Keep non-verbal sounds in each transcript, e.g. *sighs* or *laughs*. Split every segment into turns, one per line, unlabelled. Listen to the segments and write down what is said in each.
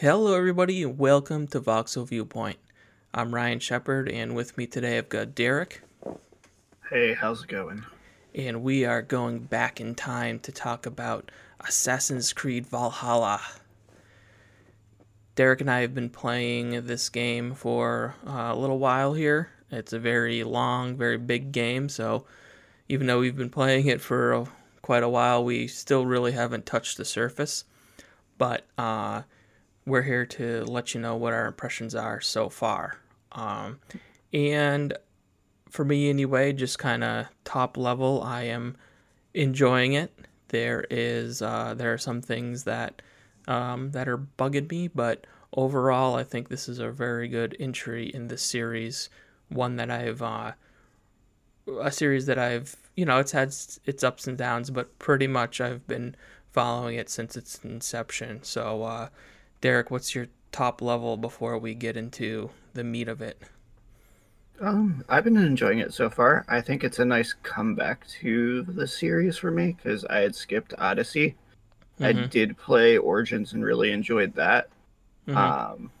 Hello, everybody, and welcome to Voxel Viewpoint. I'm Ryan Shepard, and with me today I've got Derek,
Hey, how's it going?
and we are going back in time to talk about Assassin's Creed Valhalla. Derek and I have been playing this game for uh, a little while here. It's a very long, very big game, so even though we've been playing it for uh, quite a while, we still really haven't touched the surface. But uh, we're here to let you know what our impressions are so far. Um, and for me, anyway, just kind of top level, I am enjoying it. There is uh, there are some things that um, that are bugging me, but overall, I think this is a very good entry in the series. One that I've uh, a series that I've you know it's had its ups and downs, but pretty much I've been following it since its inception. So, uh, Derek, what's your top level before we get into the meat of it?
Um, I've been enjoying it so far. I think it's a nice comeback to the series for me because I had skipped Odyssey. I
Mhm.
did play Origins and really enjoyed that.
Mhm.
Um,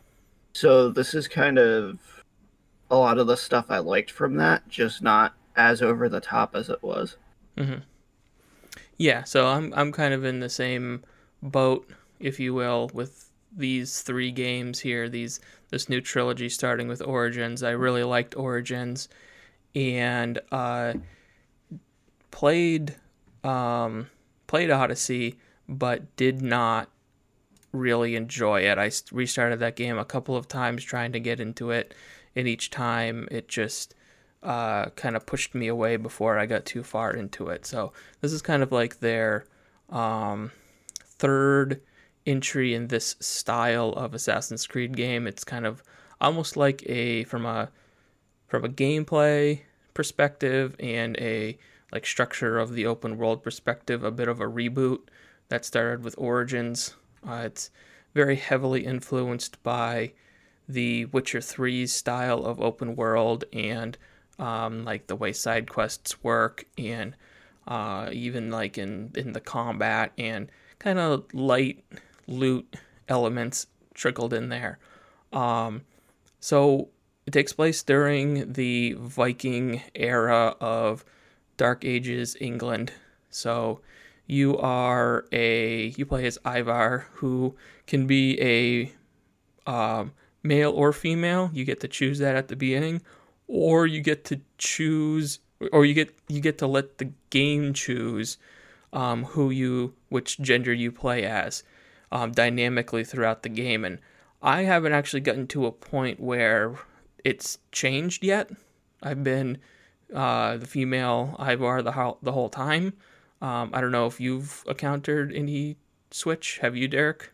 so this is kind of a lot of the stuff I liked from that, just not as over the top as it was.
Mm-hmm. Yeah, so I'm I'm kind of in the same boat, if you will, with these three games here. These this new trilogy starting with Origins. I really liked Origins, and uh, played um, played Odyssey, but did not really enjoy it. I restarted that game a couple of times trying to get into it, and each time it just uh, kind of pushed me away before I got too far into it. So this is kind of like their um, third entry in this style of Assassin's Creed game. It's kind of almost like a from a from a gameplay perspective and a like structure of the open world perspective, a bit of a reboot that started with Origins. Uh, it's very heavily influenced by the Witcher 3's style of open world and um, like the way side quests work and uh, even like in, in the combat and kind of light loot elements trickled in there. Um, so it takes place during the Viking era of Dark Ages England. So you are a you play as Eivor, who can be a um, male or female. You get to choose that at the beginning, or you get to choose, or you get you get to let the game choose um, who you which gender you play as um, dynamically throughout the game. And I haven't actually gotten to a point where it's changed yet. I've been uh, the female Eivor the whole, the whole time. Um, I don't know if you've encountered any switch. Have you, Derek?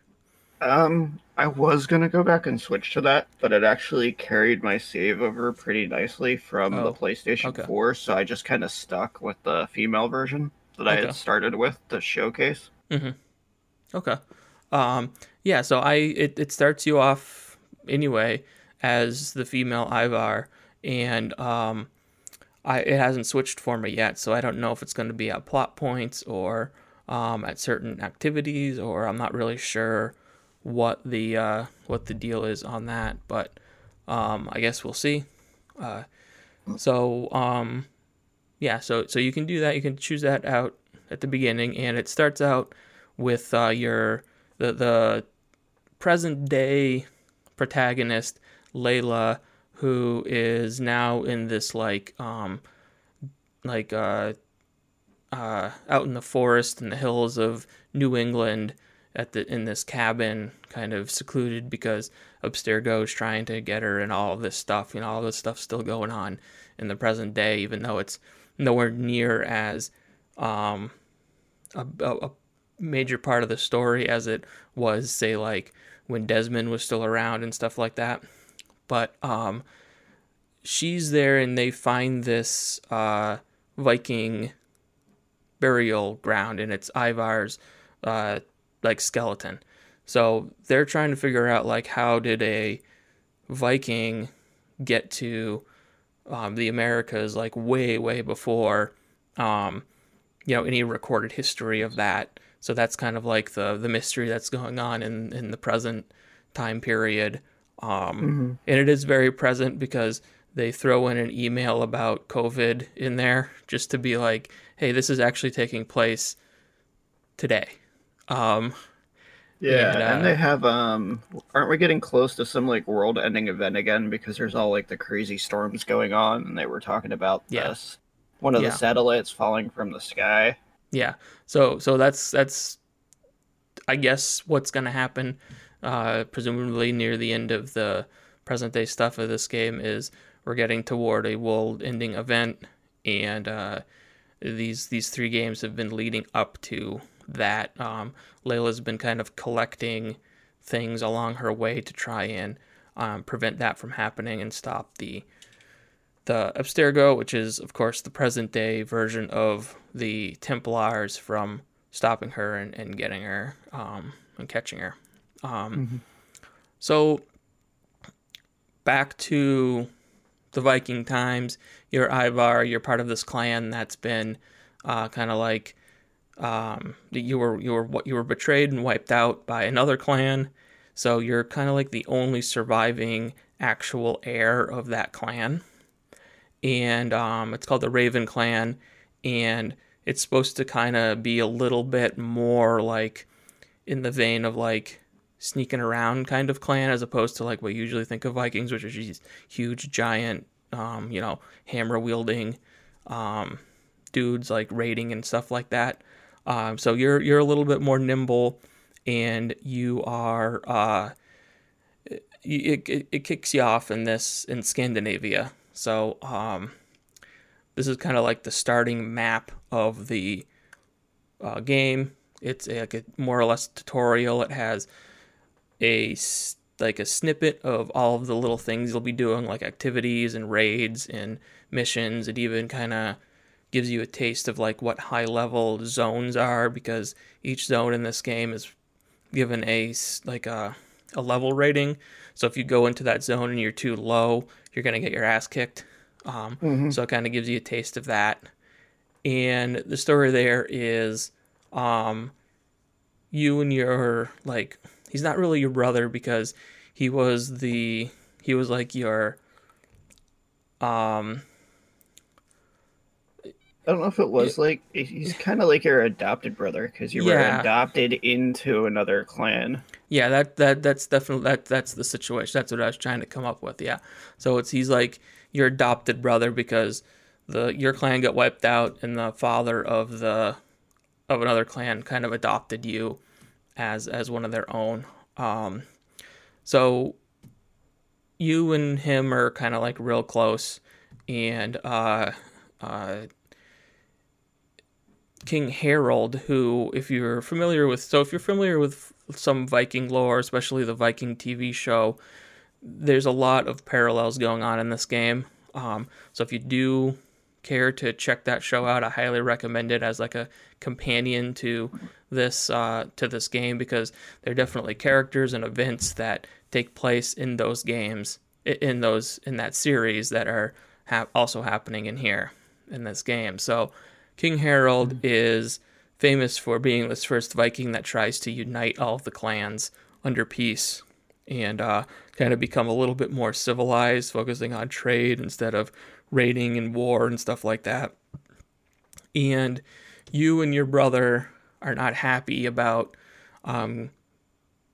Um, I was gonna go back and switch to that, but it actually carried my save over pretty nicely from
Oh,
the PlayStation
okay.
4, so I just kind of stuck with the female version that I had started with to showcase.
Okay. Um, yeah, so I it, it starts you off anyway as the female Eivor, and um, I it hasn't switched for me yet, so I don't know if it's going to be at plot points or um, at certain activities, or I'm not really sure what the uh, what the deal is on that, but um, I guess we'll see. Uh, so um, yeah, so so you can do that. You can choose that out at the beginning, and it starts out with uh, your the the present day protagonist Layla, who is now in this like um like uh uh out in the forest in the hills of New England at the in this cabin kind of secluded because Abstergo's trying to get her and all this stuff you know all this stuff still going on in the present day even though it's nowhere near as um a, a major part of the story as it was say like when Desmond was still around and stuff like that but um she's there and they find this uh Viking burial ground and it's Eivor's uh like skeleton so they're trying to figure out like how did a Viking get to um, the Americas like way way before um, you know any recorded history of that. So that's kind of like the the mystery that's going on in in the present time period. Um, mm-hmm. And it is very present because they throw in an email about COVID in there just to be like, hey, this is actually taking place today. Um,
yeah, and, uh, and, they have um aren't we getting close to some like world ending event again because there's all like the crazy storms going on and they were talking about yeah. this one of yeah. the satellites falling from the sky.
Yeah. So so that's that's I guess what's going to happen uh presumably near the end of the present day stuff of this game is we're getting toward a world ending event and uh these these three games have been leading up to that. Um, Layla's been kind of collecting things along her way to try and um, prevent that from happening and stop the the Abstergo, which is of course the present day version of the Templars, from stopping her and, and getting her um, and catching her. Um, mm-hmm. So back to the Viking times. You're Eivor. You're part of this clan that's been uh, kind of like um, you were you were you were betrayed and wiped out by another clan. So you're kind of like the only surviving actual heir of that clan, and um, it's called the Raven Clan, and it's supposed to kind of be a little bit more like in the vein of like sneaking around kind of clan as opposed to like what you usually think of Vikings, which are these huge giant, um, you know, hammer wielding um, dudes like raiding and stuff like that. Um, so you're you're a little bit more nimble, and you are uh, it, it, it kicks you off in this in Scandinavia. So um, this is kind of like the starting map of the uh, game. It's a, like a more or less tutorial. It has a like a snippet of all of the little things you'll be doing, like activities and raids and missions. It even kind of gives you a taste of like what high level zones are because each zone in this game is given a like a, a level rating. So if you go into that zone and you're too low, you're gonna get your ass kicked. Um, mm-hmm. So it kind of gives you a taste of that. And the story there is, um, you and your like he's not really your brother because he was the he was like your um
I don't know if it was like he's kind of like your adopted brother because you yeah. were adopted into another clan.
Yeah, that that that's definitely that that's the situation. That's what I was trying to come up with. Yeah, so it's he's like your adopted brother because the your clan got wiped out and the father of the of another clan kind of adopted you as as one of their own. Um, so you and him are kind of like real close, and uh, uh, King Harald, who, if you're familiar with, so if you're familiar with some Viking lore, especially the Viking TV show, there's a lot of parallels going on in this game. Um, so if you do care to check that show out, I highly recommend it as like a companion to this uh, to this game because there are definitely characters and events that take place in those games in those in that series that are ha- also happening in here in this game. So King Harald is famous for being this first Viking that tries to unite all of the clans under peace and uh, kind of become a little bit more civilized, focusing on trade instead of raiding and war and stuff like that. And you and your brother are not happy about, um,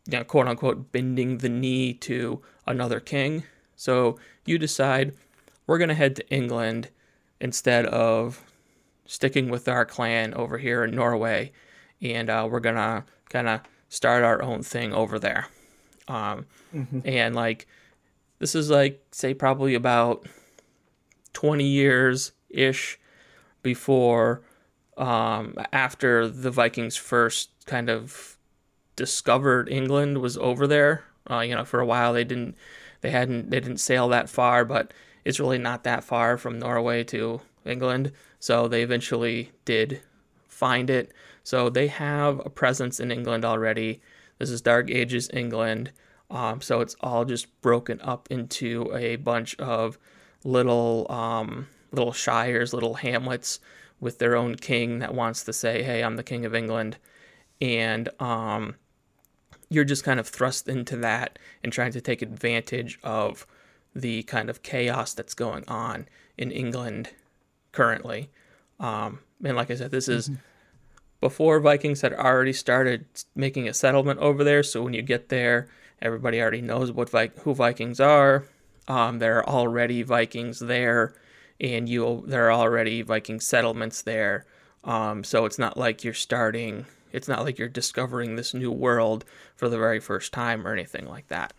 you know, quote unquote, bending the knee to another king. So you decide we're going to head to England instead of sticking with our clan over here in Norway, and uh, we're gonna kind of start our own thing over there. Um, mm-hmm. And like, this is like, say, probably about 20 years ish before, um, after the Vikings first kind of discovered England was over there. Uh, you know, for a while they didn't, they hadn't, they didn't sail that far, but it's really not that far from Norway to England. So they eventually did find it. So they have a presence in England already. This is Dark Ages England. Um, so it's all just broken up into a bunch of little um, little shires, little hamlets with their own king that wants to say, "Hey, I'm the king of England," and um, you're just kind of thrust into that and trying to take advantage of the kind of chaos that's going on in England currently. Um, and like I said, this is mm-hmm. before Vikings had already started making a settlement over there. So when you get there, everybody already knows what Vi- who Vikings are. Um, there are already Vikings there, and you there are already Viking settlements there. Um, so it's not like you're starting. It's not like you're discovering this new world for the very first time or anything like that.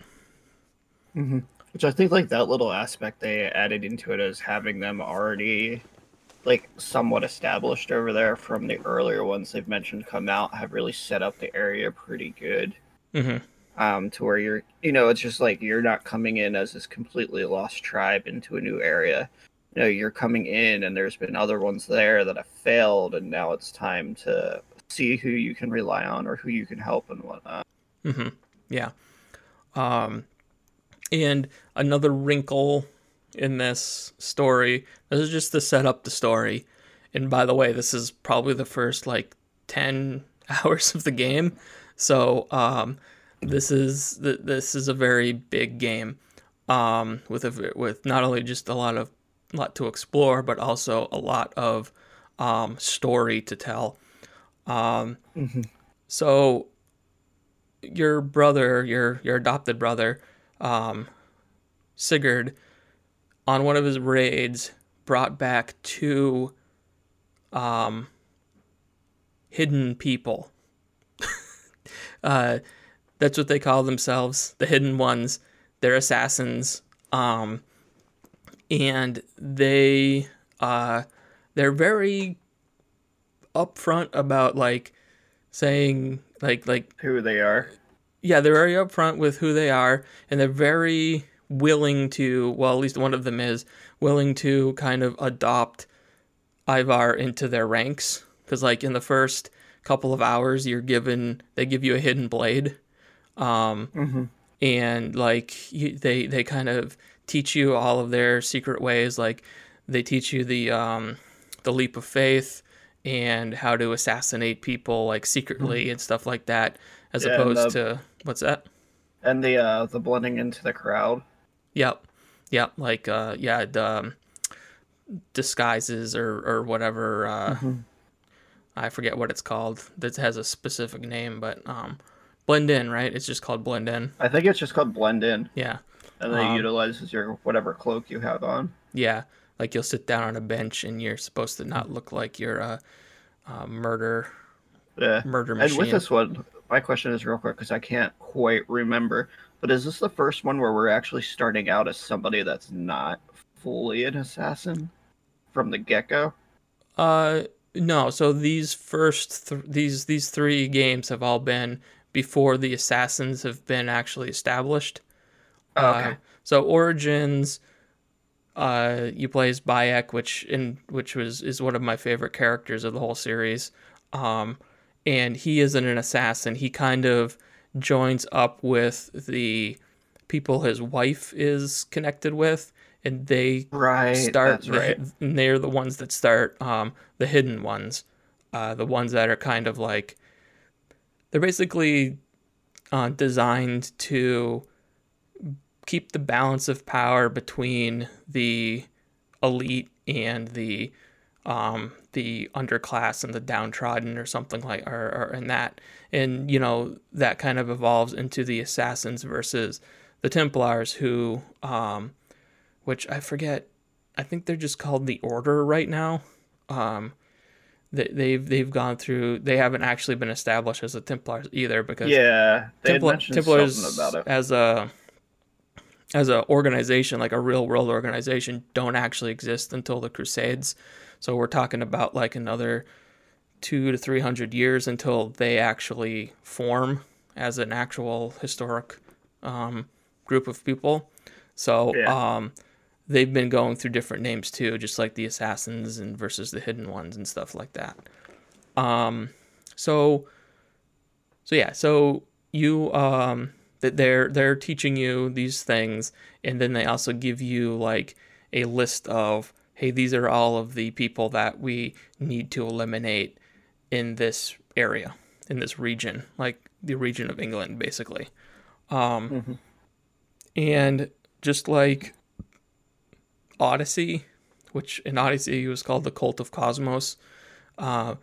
Mm-hmm. Which I think like that little aspect they added into it as having them already like somewhat established over there from the earlier ones they've mentioned come out have really set up the area pretty good.
Mm-hmm.
Um, to where you're, you know, it's just like you're not coming in as this completely lost tribe into a new area. You know, you're coming in, and there's been other ones there that have failed, and now it's time to see who you can rely on or who you can help and whatnot.
Mm-hmm. Yeah. Um, and another wrinkle in this story. This is just to set up the story. And by the way, this is probably the first like 10 *laughs* hours of the game. So, um, this is this is a very big game um, with a, with not only just a lot of lot to explore, but also a lot of um, story to tell. Um, mm-hmm. So your brother, your your adopted brother, um, Sigurd, on one of his raids, brought back two um, hidden people. *laughs* uh, that's what they call themselves, the hidden ones. They're assassins. Um, and they uh, they're very upfront about like saying like like
who they are.
Yeah, they're very upfront with who they are, and they're very willing to, well, at least one of them is willing to kind of adopt Eivor into their ranks. Because, like, in the first couple of hours, you're given, they give you a hidden blade. Um, mm-hmm. And, like, you, they, they kind of teach you all of their secret ways. Like, they teach you the, um, the leap of faith and how to assassinate people, like, secretly mm-hmm. and stuff like that, as yeah, opposed the, to, what's that?
And the, uh, the blending into the crowd.
Yep. Yep. Like uh yeah, the um, disguises or or whatever uh mm-hmm. I forget what it's called. That has a specific name, but um blend in, right? It's just called blend in.
I think it's just called blend in.
Yeah.
And then um, it utilizes your whatever cloak you have on.
Yeah. Like you'll sit down on a bench and you're supposed to not look like you're a, a murder
yeah.
murder machine.
And with this one, my question is real quick because I can't quite remember. But is this the first one where we're actually starting out as somebody that's not fully an assassin from the get go?
Uh, no. So these first th- these these three games have all been before the assassins have been actually established.
Oh, okay. Uh,
so Origins, uh, you play as Bayek, which in which was is one of my favorite characters of the whole series. Um, and he isn't an assassin. He kind of joins up with the people his wife is connected with and they
right,
start
the, right.
and they're the ones that start um, the hidden ones uh, the ones that are kind of like they're basically uh, designed to keep the balance of power between the elite and the um, the underclass and the downtrodden or something like or, or in that and you know that kind of evolves into the assassins versus the templars who um, which i forget i think they're just called the order right now. Um, they, they've they've gone through they haven't actually been established as the templars either because
yeah
Templar, templars as a as a organization like a real world organization don't actually exist until the crusades. So we're talking about like another two to three hundred years until they actually form as an actual historic um, group of people. So yeah. um, they've been going through different names too, just like the assassins and versus the hidden ones and stuff like that. Um, so so yeah, so you um, that they're they're teaching you these things, and then they also give you like a list of hey, these are all of the people that we need to eliminate in this area, in this region. Like the region of England, basically. Um, mm-hmm. And just like Odyssey, which in Odyssey was called the Cult of Kosmos, uh,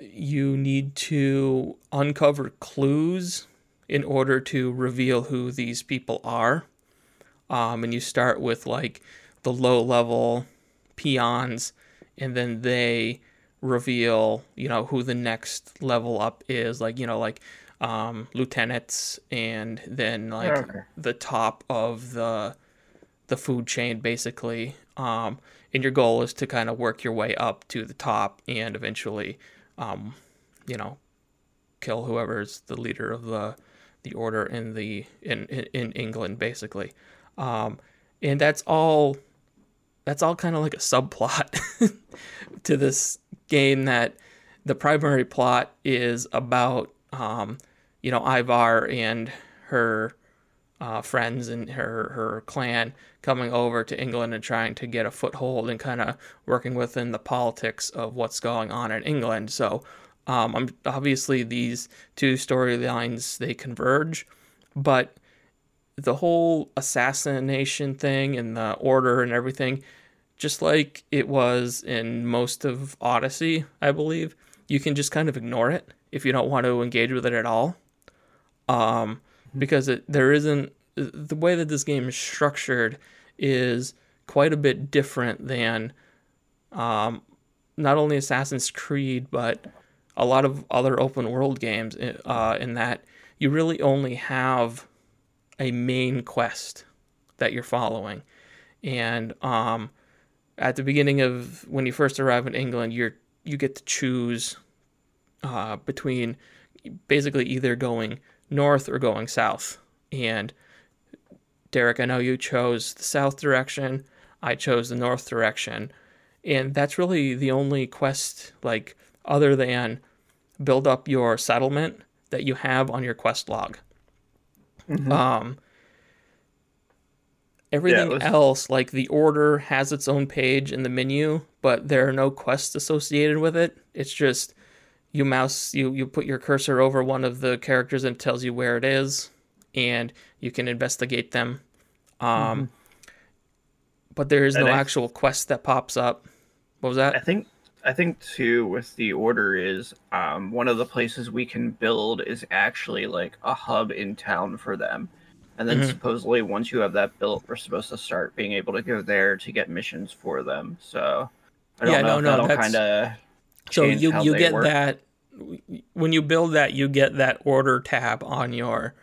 you need to uncover clues in order to reveal who these people are. Um, and you start with like the low level peons, and then they reveal, you know, who the next level up is. Like, you know, like um, lieutenants, and then like okay. the top of the the food chain, basically. Um, and your goal is to kind of work your way up to the top and eventually, um, you know, kill whoever's the leader of the the order in the in in England, basically. Um, and that's all. That's all kind of like a subplot *laughs* to this game. That the primary plot is about um, you know, Eivor and her uh, friends and her her clan coming over to England and trying to get a foothold and kind of working within the politics of what's going on in England. So, um, obviously these two storylines they converge, but the whole assassination thing and the order and everything, just like it was in most of Odyssey, I believe, you can just kind of ignore it if you don't want to engage with it at all. Um, because it, there isn't the way that this game is structured is quite a bit different than um, not only Assassin's Creed but a lot of other open world games. Uh, in that you really only have a main quest that you're following, and um, at the beginning of when you first arrive in England, you're you get to choose uh, between basically either going north or going south. And Derek, I know you chose the south direction. I chose the north direction. And that's really the only quest, like, other than build up your settlement that you have on your quest log. Mm-hmm. Um, everything yeah, was... else, like the order, has its own page in the menu, but there are no quests associated with it. It's just you mouse you you put your cursor over one of the characters and it tells you where it is and you can investigate them um mm-hmm. but there is no actual quest that pops up what was that
i think i think too with the order is um one of the places we can build is actually like a hub in town for them and then mm-hmm. supposedly once you have that built we're supposed to start being able to go there to get missions for them so i don't yeah, know no, no, that'll kind of
so you you get work. that when you build that, you get that order tab on your.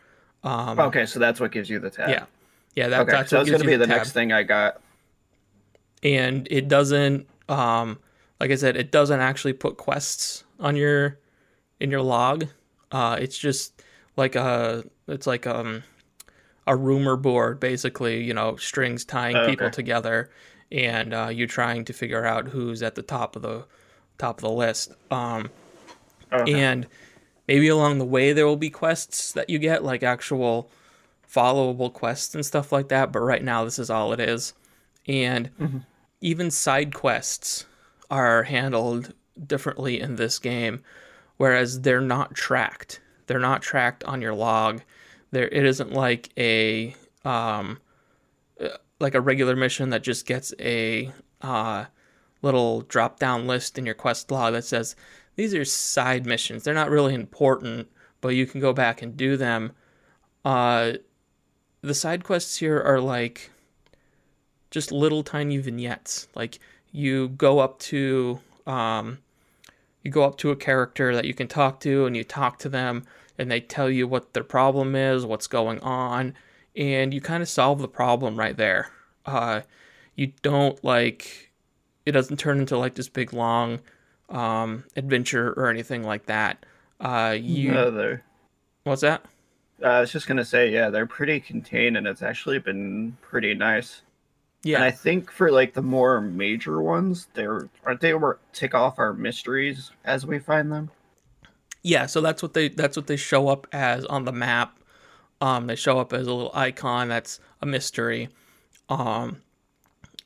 Um, okay, so that's what gives you the tab.
Yeah, yeah. That,
okay,
that's
so that's going to be the, the next thing I got.
And it doesn't, um, like I said, it doesn't actually put quests on your in your log. Uh, it's just like a, it's like um, a rumor board, basically. You know, strings tying oh, okay. people together, and uh, you trying to figure out who's at the top of the top of the list. Um, Okay. And maybe along the way there will be quests that you get, like actual followable quests and stuff like that. But right now, this is all it is. And mm-hmm. even side quests are handled differently in this game, whereas they're not tracked. They're not tracked on your log. There, it isn't like a um, uh, like a regular mission that just gets a uh, little drop down list in your quest log that says these are side missions. They're not really important, but you can go back and do them. Uh, the side quests here are like just little tiny vignettes. Like you go up to um, you go up to a character that you can talk to, and you talk to them, and they tell you what their problem is, what's going on, and you kind of solve the problem right there. Uh, you don't like it doesn't turn into like this big long um, adventure or anything like that. Uh, you
no, they're...
what's that?
Uh, I was just gonna say, yeah, they're pretty contained, and it's actually been pretty nice. Yeah, and I think for like the more major ones, they're aren't they over tick off our mysteries as we find them.
Yeah, so that's what they that's what they show up as on the map. Um, they show up as a little icon that's a mystery. Um,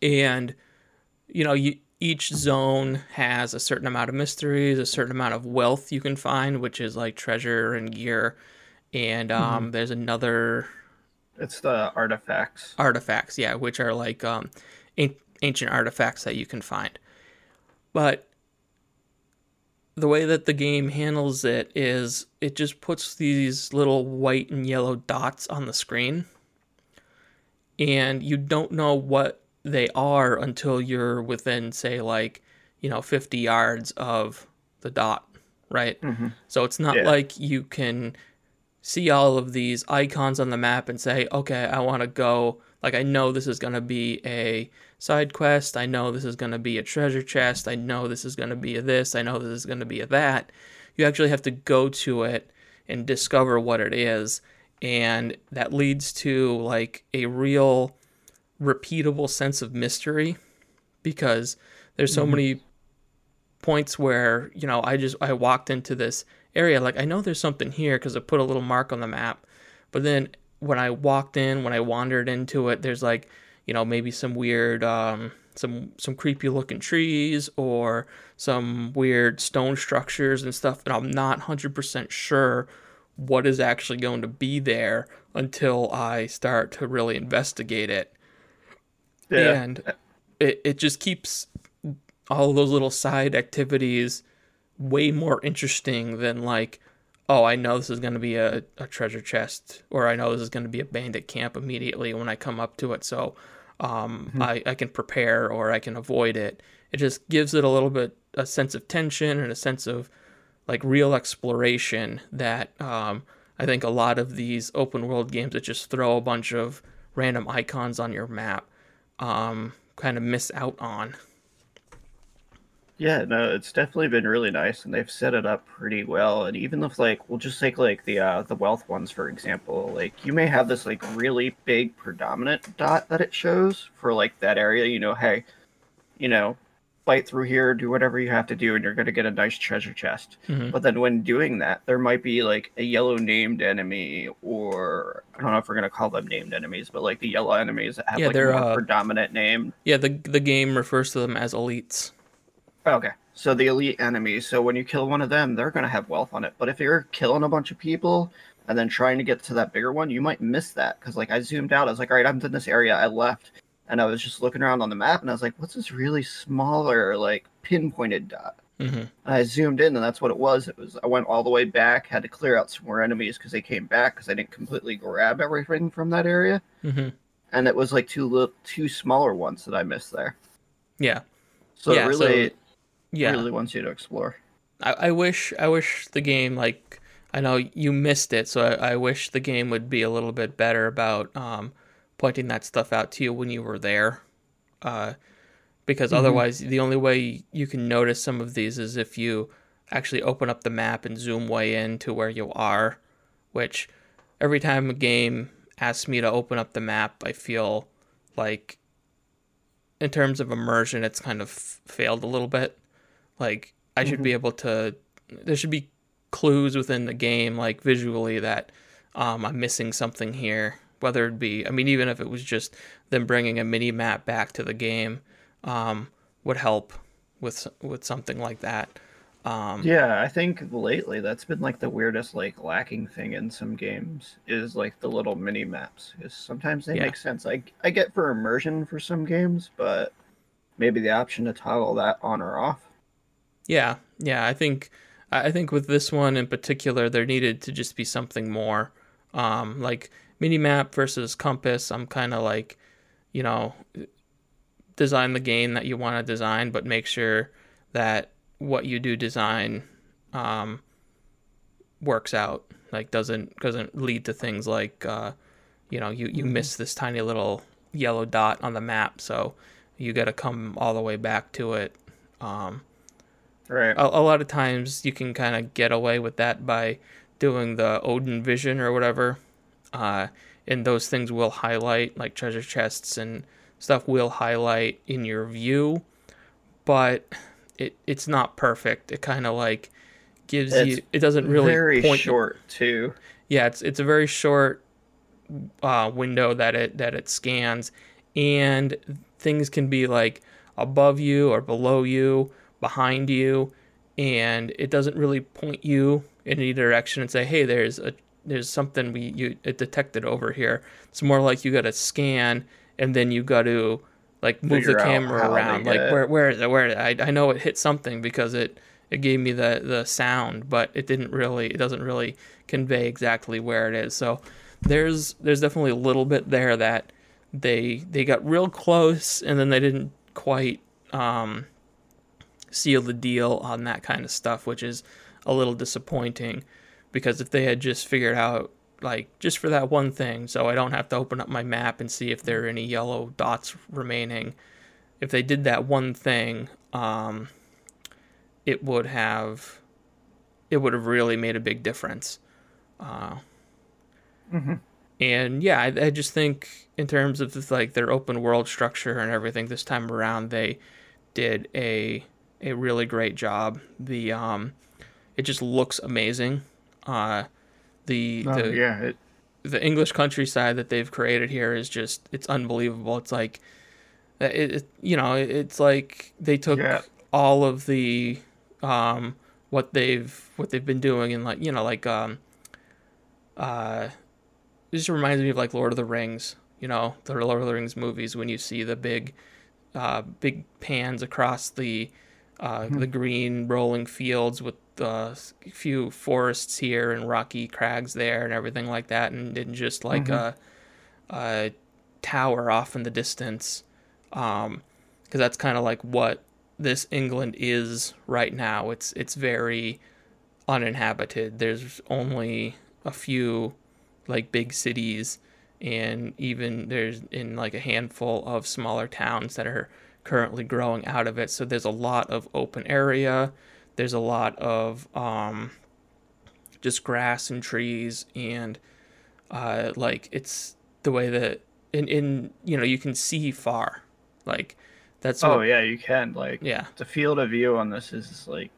and you know, you each zone has a certain amount of mysteries, a certain amount of wealth you can find, which is like treasure and gear. And um, mm-hmm. there's another.
It's the artifacts.
Artifacts, yeah, which are like um, ancient artifacts that you can find. But the way that the game handles it is it just puts these little white and yellow dots on the screen. And you don't know what they are until you're within, say, like, you know, 50 yards of the dot, right? Mm-hmm. So it's not yeah. like you can see all of these icons on the map and say, okay, I want to go. Like, I know this is going to be a side quest. I know this is going to be a treasure chest. I know this is going to be a this. I know this is going to be a that. You actually have to go to it and discover what it is. And that leads to like a real repeatable sense of mystery because there's so mm-hmm. many points where you know I just I walked into this area like I know there's something here because I put a little mark on the map, but then when I walked in, when I wandered into it, there's like you know maybe some weird um, some some creepy looking trees or some weird stone structures and stuff, and I'm not hundred percent sure what is actually going to be there until I start to really investigate it. Yeah. And it, it just keeps all those little side activities way more interesting than like, oh, I know this is going to be a, a treasure chest, or I know this is going to be a bandit camp immediately when I come up to it. So um, mm-hmm. I, I can prepare or I can avoid it. It just gives it a little bit a sense of tension and a sense of like real exploration that um, I think a lot of these open world games that just throw a bunch of random icons on your map um, kind of miss out on.
Yeah, no, it's definitely been really nice, and they've set it up pretty well. And even if like we'll just take like the uh, the wealth ones for example, like you may have this like really big predominant dot that it shows for like that area. You know, hey, you know, fight through here, do whatever you have to do, and you're going to get a nice treasure chest. Mm-hmm. But then when doing that, there might be like a yellow named enemy, or I don't know if we're going to call them named enemies, but like the yellow enemies that have yeah, like a uh, predominant name.
Yeah, the the game refers to them as elites.
Okay. So the elite enemies. So when you kill one of them, they're going to have wealth on it. But if you're killing a bunch of people and then trying to get to that bigger one, you might miss that because like I zoomed out. I was like, all right, I'm in this area. I left and I was just looking around on the map, and I was like, "What's this really smaller, like pinpointed dot?" Mm-hmm. I zoomed in, and that's what it was. It was I went all the way back, had to clear out some more enemies because they came back because I didn't completely grab everything from that area, mm-hmm. and it was like two little, two smaller ones that I missed there.
Yeah.
So yeah, really, so, yeah, really wants you to explore.
I, I wish I wish the game like I know you missed it, so I, I wish the game would be a little bit better about um, pointing that stuff out to you when you were there. Uh, because mm-hmm. otherwise, the only way you can notice some of these is if you actually open up the map and zoom way in to where you are. Which every time a game asks me to open up the map, I feel like, in terms of immersion, it's kind of failed a little bit. Like, I mm-hmm. should be mm-hmm. able to. There should be clues within the game, like visually, that um, I'm missing something here whether it be, I mean, even if it was just them bringing a mini map back to the game, um, would help with with something like that. Um,
yeah, I think lately that's been like the weirdest like lacking thing in some games is like the little mini maps. Because sometimes they yeah. make sense. I I get for immersion for some games, but maybe the option to toggle that on or off.
Yeah, yeah, I think I think with this one in particular, there needed to just be something more. Um, like mini map versus compass, I'm kind of like, you know, design the game that you want to design, but make sure that what you do design um, works out. Like doesn't doesn't lead to things like, uh, you know, you you mm-hmm. miss this tiny little yellow dot on the map, so you got to come all the way back to it. Um,
right.
A, a lot of times you can kind of get away with that by doing the Odin vision or whatever, uh, and those things will highlight like treasure chests and stuff will highlight in your view but it it's not perfect. It kind of like gives it's you it doesn't really
very point short too.
Yeah it's it's a very short uh, window that it that it scans and things can be like above you or below you, behind you, and it doesn't really point you in any direction and say, "Hey, there's a there's something we you it detected over here." It's more like you got to scan and then you got to like move Figure the camera around. Like where where is it? Where it? I I know it hit something because it it gave me the the sound, but it didn't really it doesn't really convey exactly where it is. So there's there's definitely a little bit there that they they got real close and then they didn't quite um, seal the deal on that kind of stuff, which is a little disappointing because if they had just figured out like just for that one thing, so I don't have to open up my map and see if there are any yellow dots remaining. If they did that one thing, um, it would have it would have really made a big difference. Uh, mm-hmm. And yeah, I, I, just think in terms of like their open world structure and everything this time around, they did a a really great job. The um, it just looks amazing. Uh, the oh, the yeah, it... the English countryside that they've created here is just it's unbelievable. It's like it, it you know it's like they took yeah. all of the um what they've what they've been doing and like you know like um uh it just reminds me of like Lord of the Rings, you know, the Lord of the Rings movies when you see the big uh big pans across the uh mm-hmm. the green rolling fields with a few forests here and rocky crags there and everything like that, and, and just like mm-hmm. a, a tower off in the distance, because um, that's kind of like what this England is right now. It's it's very uninhabited. There's only a few like big cities and even there's in like a handful of smaller towns that are currently growing out of it. So there's a lot of open area. There's a lot of um, just grass and trees and uh, like it's the way that in in you know you can see far. Like that's
oh what, yeah you can like yeah. the field of view on this is like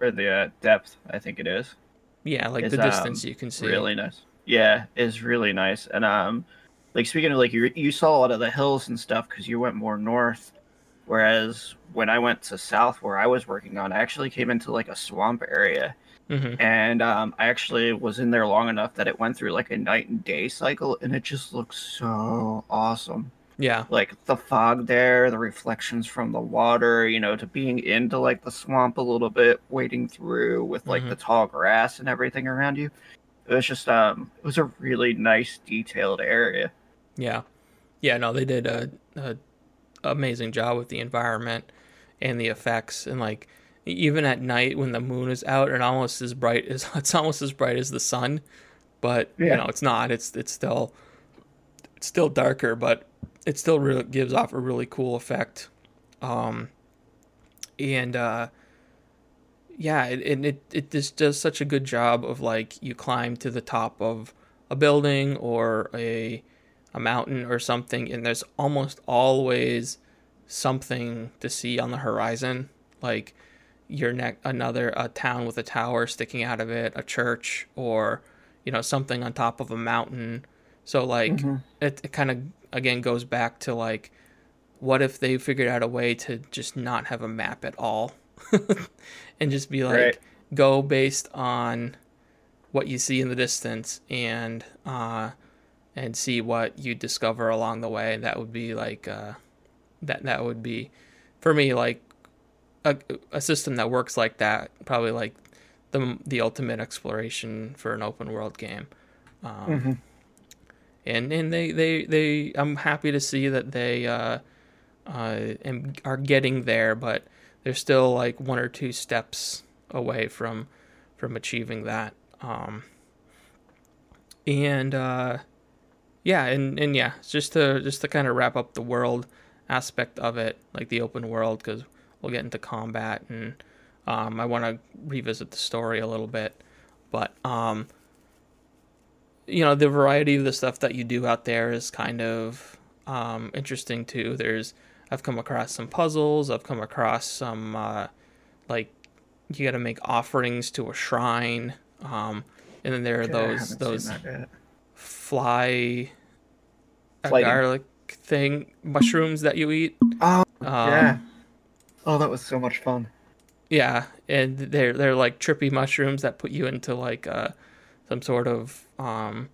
or the uh, depth i think it is
yeah like is, the distance um, you can see.
really nice. Yeah is really nice. And um like speaking of like you you saw a lot of the hills and stuff because you went more north Whereas when I went to South, where I was working on, I actually came into like a swamp area. Mm-hmm. And um, I actually was in there long enough that it went through like a night and day cycle, and it just looks so awesome.
Yeah.
Like the fog there, the reflections from the water, you know, to being into like the swamp a little bit, wading through with like mm-hmm. the tall grass and everything around you. It was just um it was a really nice detailed area.
Yeah. Yeah, no, they did a, a amazing job with the environment and the effects and like even at night when the moon is out and almost as bright as *laughs* it's almost as bright as the sun but yeah. you know it's not it's it's still it's still darker but it still really gives off a really cool effect um and uh yeah it, it it it just does such a good job of like you climb to the top of a building or a a mountain or something, and there's almost always something to see on the horizon, like your neck another a town with a tower sticking out of it, a church, or you know something on top of a mountain. So like mm-hmm. it, it kind of again goes back to like what if they figured out a way to just not have a map at all *laughs* and just be like right. go based on what you see in the distance and uh and see what you discover along the way. That would be like uh, that. That would be for me like a, a system that works like that. Probably like the the ultimate exploration for an open world game. Um, mm-hmm. And and they, they they I'm happy to see that they uh, uh, are getting there, but they're still like one or two steps away from from achieving that. Um, and uh, yeah, and and yeah, just to just to kind of wrap up the world aspect of it, like the open world, because we'll get into combat and um, I want to revisit the story a little bit, but um, you know, the variety of the stuff that you do out there is kind of um, interesting too. There's I've come across some puzzles. I've come across some uh, like you got to make offerings to a shrine, um, and then there are those those fly agaric thing mushrooms that you eat.
Oh Um, yeah. Oh, that was so much fun.
Yeah, and they're they're like trippy mushrooms that put you into like uh, some sort of um,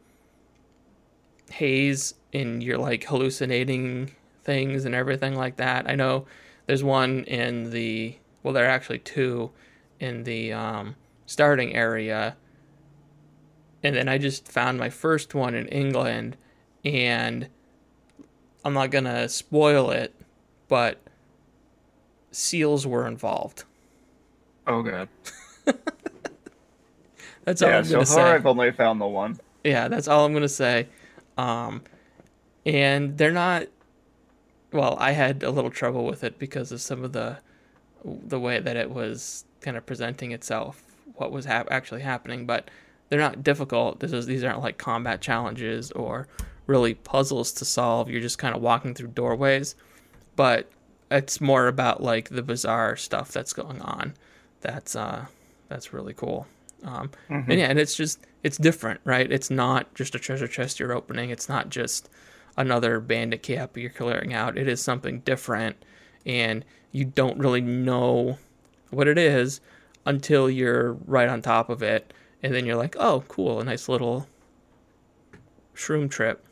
haze, and you're like hallucinating things and everything like that. I know there's one in the well, there are actually two in the um, starting area, and then I just found my first one in England, and I'm not gonna spoil it, but seals were involved.
Oh god. *laughs*
that's all I'm gonna say. Yeah, so far say.
I've only found the one.
Yeah, that's all I'm gonna say. Um, and they're not. Well, I had a little trouble with it because of some of the the way that it was kind of presenting itself, what was hap- actually happening. But they're not difficult. This is these aren't like combat challenges or really puzzles to solve. You're just kind of walking through doorways, but it's more about like the bizarre stuff that's going on that's uh that's really cool. Um, mm-hmm. and yeah, and it's just it's different, right? It's not just a treasure chest you're opening. It's not just another bandit cap you're clearing out. It is something different, and you don't really know what it is until you're right on top of it, and then you're like, oh, cool, a nice little shroom trip.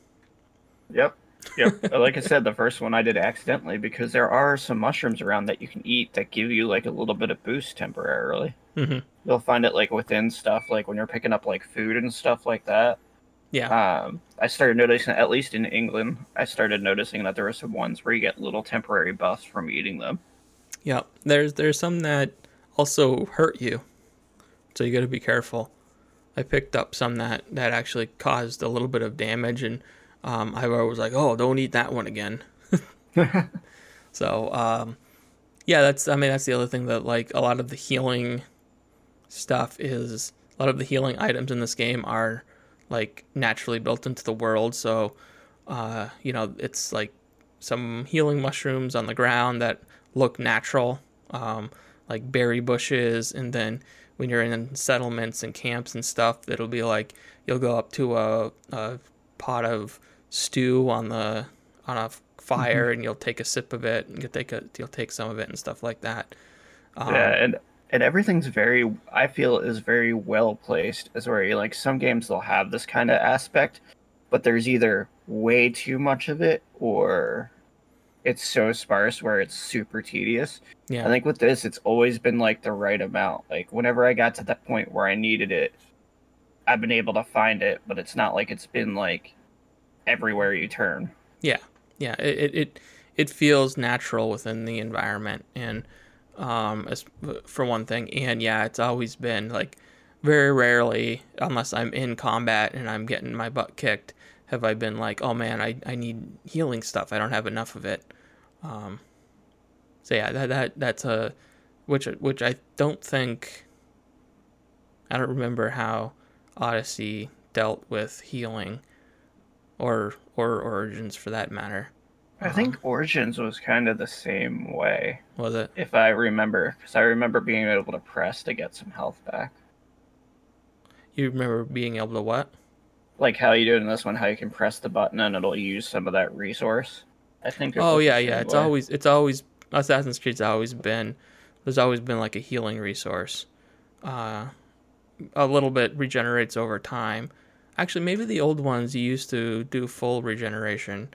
Yep. Yep. *laughs* like I said, the first one I did accidentally because there are some mushrooms around that you can eat that give you like a little bit of boost temporarily. Mm-hmm. You'll find it like within stuff, like when you're picking up like food and stuff like that.
Yeah.
Um, I started noticing, at least in England, I started noticing that there were some ones where you get little temporary buffs from eating them.
Yeah. There's there's some that also hurt you, so you got to be careful. I picked up some that that actually caused a little bit of damage and um, I was like, oh, don't eat that one again. *laughs* so, um, yeah, that's, I mean, that's the other thing that, like, a lot of the healing stuff is, a lot of the healing items in this game are, like, naturally built into the world. So, uh, you know, it's like some healing mushrooms on the ground that look natural, um, like berry bushes. And then when you're in settlements and camps and stuff, it'll be like you'll go up to a, a pot of stew on the on a fire mm-hmm. and you'll take a sip of it and you'll take a you'll take some of it and stuff like that.
Um, yeah, and and everything's very I feel is very well placed. As where like some games they'll have this kind of aspect, but there's either way too much of it or it's so sparse where it's super tedious. Yeah. I think with this it's always been like the right amount. Like whenever I got to that point where I needed it, I've been able to find it, but it's not like it's been like everywhere you turn.
Yeah, yeah. It it it feels natural within the environment, and um, as for one thing, and yeah, it's always been like very rarely, unless I'm in combat and I'm getting my butt kicked, have I been like, oh man, I I need healing stuff. I don't have enough of it. Um, so yeah, that that that's a which which I don't think. I don't remember how Odyssey dealt with healing or or Origins for that matter.
I think um, Origins was kind of the same way.
Was it?
If I remember, because I remember being able to press to get some health back.
You remember being able to what?
Like how you do it in this one, how you can press the button and it'll use some of that resource. I think.
oh yeah, yeah. It's way. always it's always Assassin's Creed's always been there's always been like a healing resource. Uh, a little bit regenerates over time, Actually, maybe the old ones used to do full regeneration.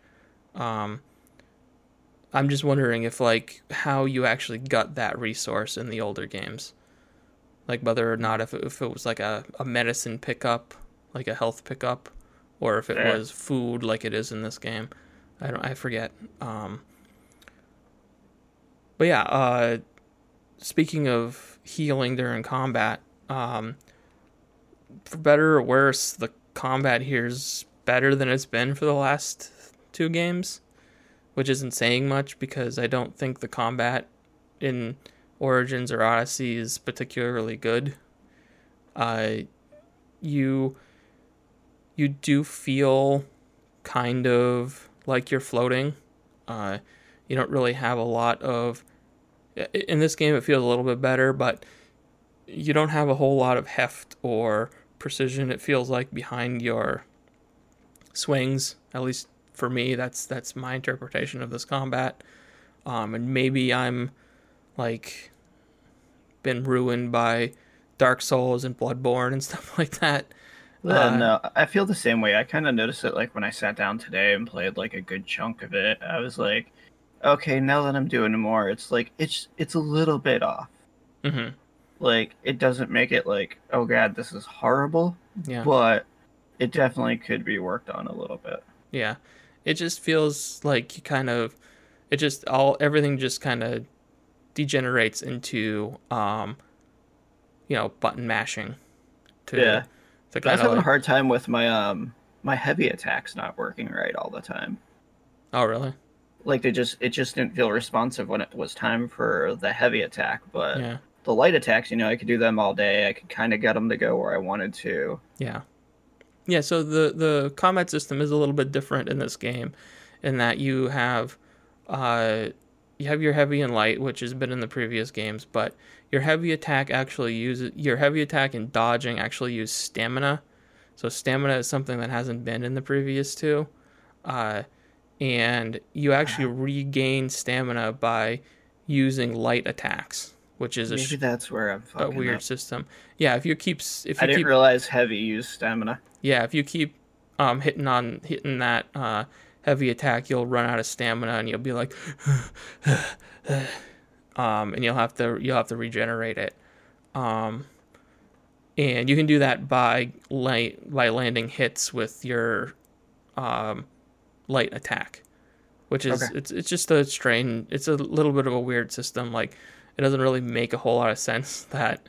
Um, I'm just wondering if like how you actually got that resource in the older games, like whether or not if it, if it was like a, a medicine pickup, like a health pickup, or if it yeah. was food like it is in this game. I don't I forget. Um, but yeah, uh, speaking of healing during combat, um, for better or worse, the combat here is better than it's been for the last two games, which isn't saying much because I don't think the combat in Origins or Odyssey is particularly good. Uh, you you do feel kind of like you're floating. Uh, you don't really have a lot of in this game. It feels a little bit better, but you don't have a whole lot of heft or precision it feels like behind your swings. At least for me, that's that's my interpretation of this combat. Um, and maybe I'm like been ruined by Dark Souls and Bloodborne and *laughs* stuff like that.
Uh, no, I feel the same way. I kind of noticed it like when I sat down today and played like a good chunk of it. I was like, okay, now that I'm doing more, it's like it's it's a little bit off. Mm-hmm. Like it doesn't make it like, oh god, this is horrible. Yeah. But it definitely could be worked on a little bit.
Yeah. It just feels like you kind of it just all everything just kind of degenerates into um you know, button mashing.
To, yeah. I was having like... a hard time with my um my heavy attacks not working right all the time.
Oh really?
Like they just it just didn't feel responsive when it was time for the heavy attack, but yeah. the light attacks, you know, I could do them all day. I could kind of get them to go where I wanted to.
Yeah. Yeah, so the the combat system is a little bit different in this game in that you have uh you have your heavy and light, which has been in the previous games, but your heavy attack actually uses your heavy attack and dodging actually use stamina. So stamina is something that hasn't been in the previous two. Uh, and you actually regain stamina by using light attacks, which is
a maybe that's where I'm
a weird
up.
system. Yeah, if you keep if you
I didn't
keep,
realize heavy use stamina.
Yeah, if you keep um hitting on hitting that uh heavy attack, you'll run out of stamina and you'll be like, *sighs* um, and you'll have to you'll have to regenerate it. Um, and you can do that by light by landing hits with your um, light attack, which is okay. it's it's just a strange. It's a little bit of a weird system. Like it doesn't really make a whole lot of sense *laughs* that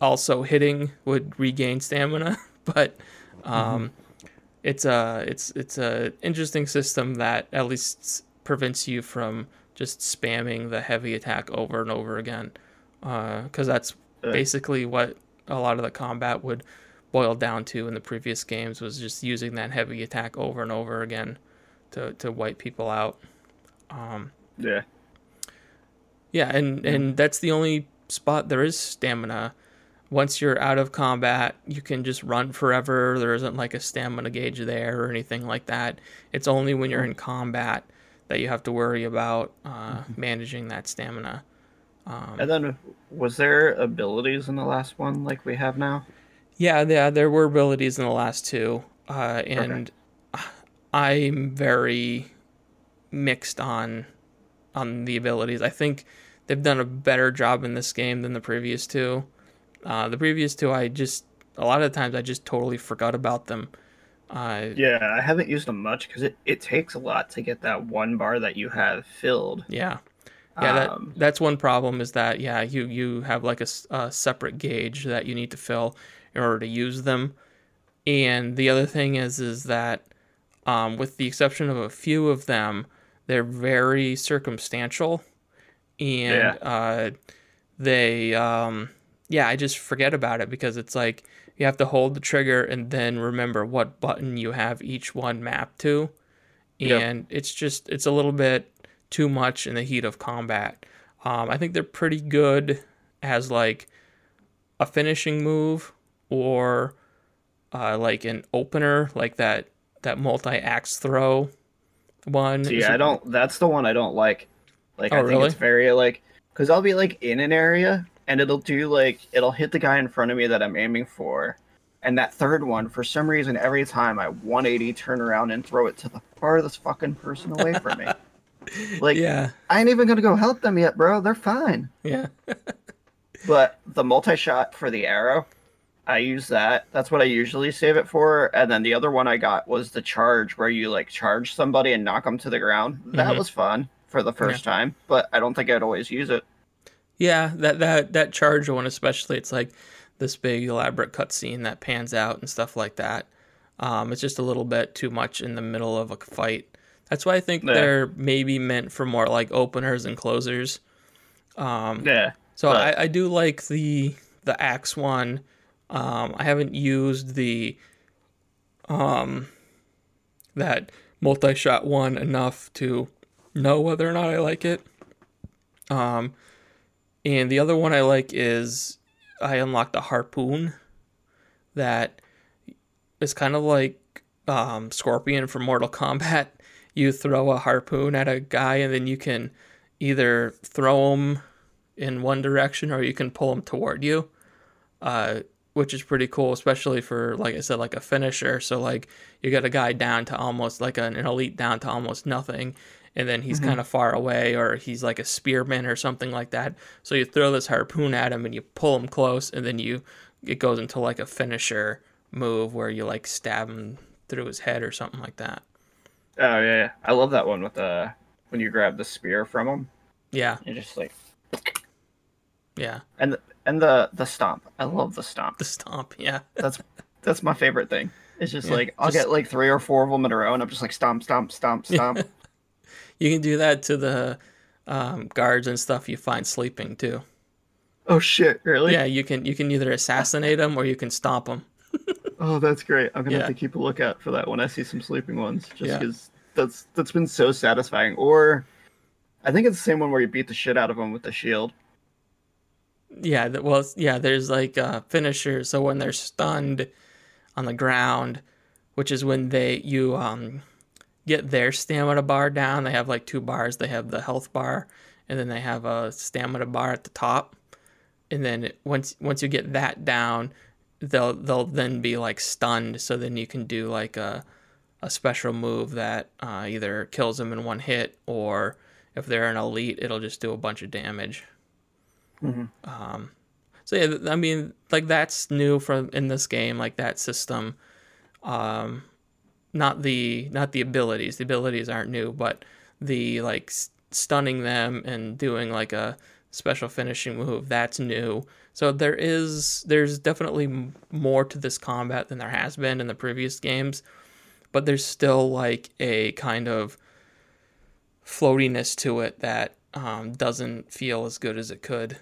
also hitting would regain stamina, *laughs* but um, mm-hmm it's a it's it's a interesting system that at least prevents you from just spamming the heavy attack over and over again, because uh, that's basically what a lot of the combat would boil down to in the previous games was just using that heavy attack over and over again to to wipe people out. Um,
yeah.
Yeah, and and that's the only spot there is stamina once you're out of combat, you can just run forever. There isn't like a stamina gauge there or anything like that. It's only when you're in combat that you have to worry about uh, mm-hmm. managing that stamina.
Um, and then, was there abilities in the last one like we have now?
Yeah, yeah, there were abilities in the last two, uh, and okay. I'm very mixed on on the abilities. I think they've done a better job in this game than the previous two. Uh, the previous two, I just a lot of the times I just totally forgot about them. Uh,
yeah, I haven't used them much because it, it takes a lot to get that one bar that you have filled.
Yeah, yeah, um, that, that's one problem is that yeah you you have like a, a separate gauge that you need to fill in order to use them, and the other thing is is that um, with the exception of a few of them, they're very circumstantial, and yeah. uh, they um, yeah, I just forget about it because it's like you have to hold the trigger and then remember what button you have each one mapped to. And it's just it's a little bit too much in the heat of combat. Um, I think they're pretty good as like a finishing move or uh, like an opener, like that that multi axe throw one.
See, I don't. That's the one I don't like. Like oh, I think really? it's very like because I'll be like in an area and it'll do like it'll hit the guy in front of me that I'm aiming for. And that third one, for some reason, every time I 180 turn around and throw it to the farthest fucking person away from me. *laughs* like, yeah. I ain't even gonna go help them yet, bro. They're fine.
Yeah. *laughs*
but the multi shot for the arrow, I use that. That's what I usually save it for. And then the other one I got was the charge, where you like charge somebody and knock them to the ground. That mm-hmm. was fun for the first yeah. time, but I don't think I'd always use it.
Yeah, that that that charge one especially. It's like this big elaborate cutscene that pans out and stuff like that. Um, it's just a little bit too much in the middle of a fight. That's why I think yeah. they're maybe meant for more like openers and closers. Um,
yeah.
So but... I, I do like the the axe one. Um, I haven't used the um that multi shot one enough to know whether or not I like it. Um, and the other one I like is I unlocked a harpoon that is kind of like um, Scorpion from Mortal Kombat. *laughs* you throw a harpoon at a guy and then you can either throw him in one direction or you can pull him toward you. Uh, which is pretty cool, especially for like I said, like a finisher. So like you got a guy down to almost like an, an elite down to almost nothing, and then he's mm-hmm. kind of far away, or he's like a spearman or something like that. So you throw this harpoon at him and you pull him close, and then you it goes into like a finisher move where you like stab him through his head or something like that.
Oh yeah, yeah. I love that one with the when you grab the spear from him.
Yeah,
you're just like.
Yeah.
And the, and the the stomp. I love the stomp.
The stomp. Yeah. *laughs*
that's that's my favorite thing. It's just yeah, like I'll just... get like three or four of them in a row, and I'm just like stomp, stomp, stomp, stomp.
You can do that to the um, guards and stuff you find sleeping too.
Oh shit! Really?
Yeah, you can you can either assassinate them or you can stomp them. *laughs*
oh, that's great! I'm gonna yeah. have to keep a lookout for that when I see some sleeping ones, just because yeah. that's that's been so satisfying. Or, I think it's the same one where you beat the shit out of them with the shield.
Yeah, well, yeah. There's like a finisher. So when they're stunned on the ground, which is when they you um get their stamina bar down. They have like two bars. They have the health bar, and then they have a stamina bar at the top. And then once once you get that down, they'll they'll then be like stunned. So then you can do like a a special move that uh, either kills them in one hit, or if they're an elite, it'll just do a bunch of damage. Mm-hmm. Um, so yeah, I mean, like that's new from in this game, like that system. Um, not the not the abilities. The abilities aren't new, but the like stunning them and doing like a special finishing move that's new. So there is there's definitely more to this combat than there has been in the previous games, but there's still like a kind of floatiness to it that um, doesn't feel as good as it could.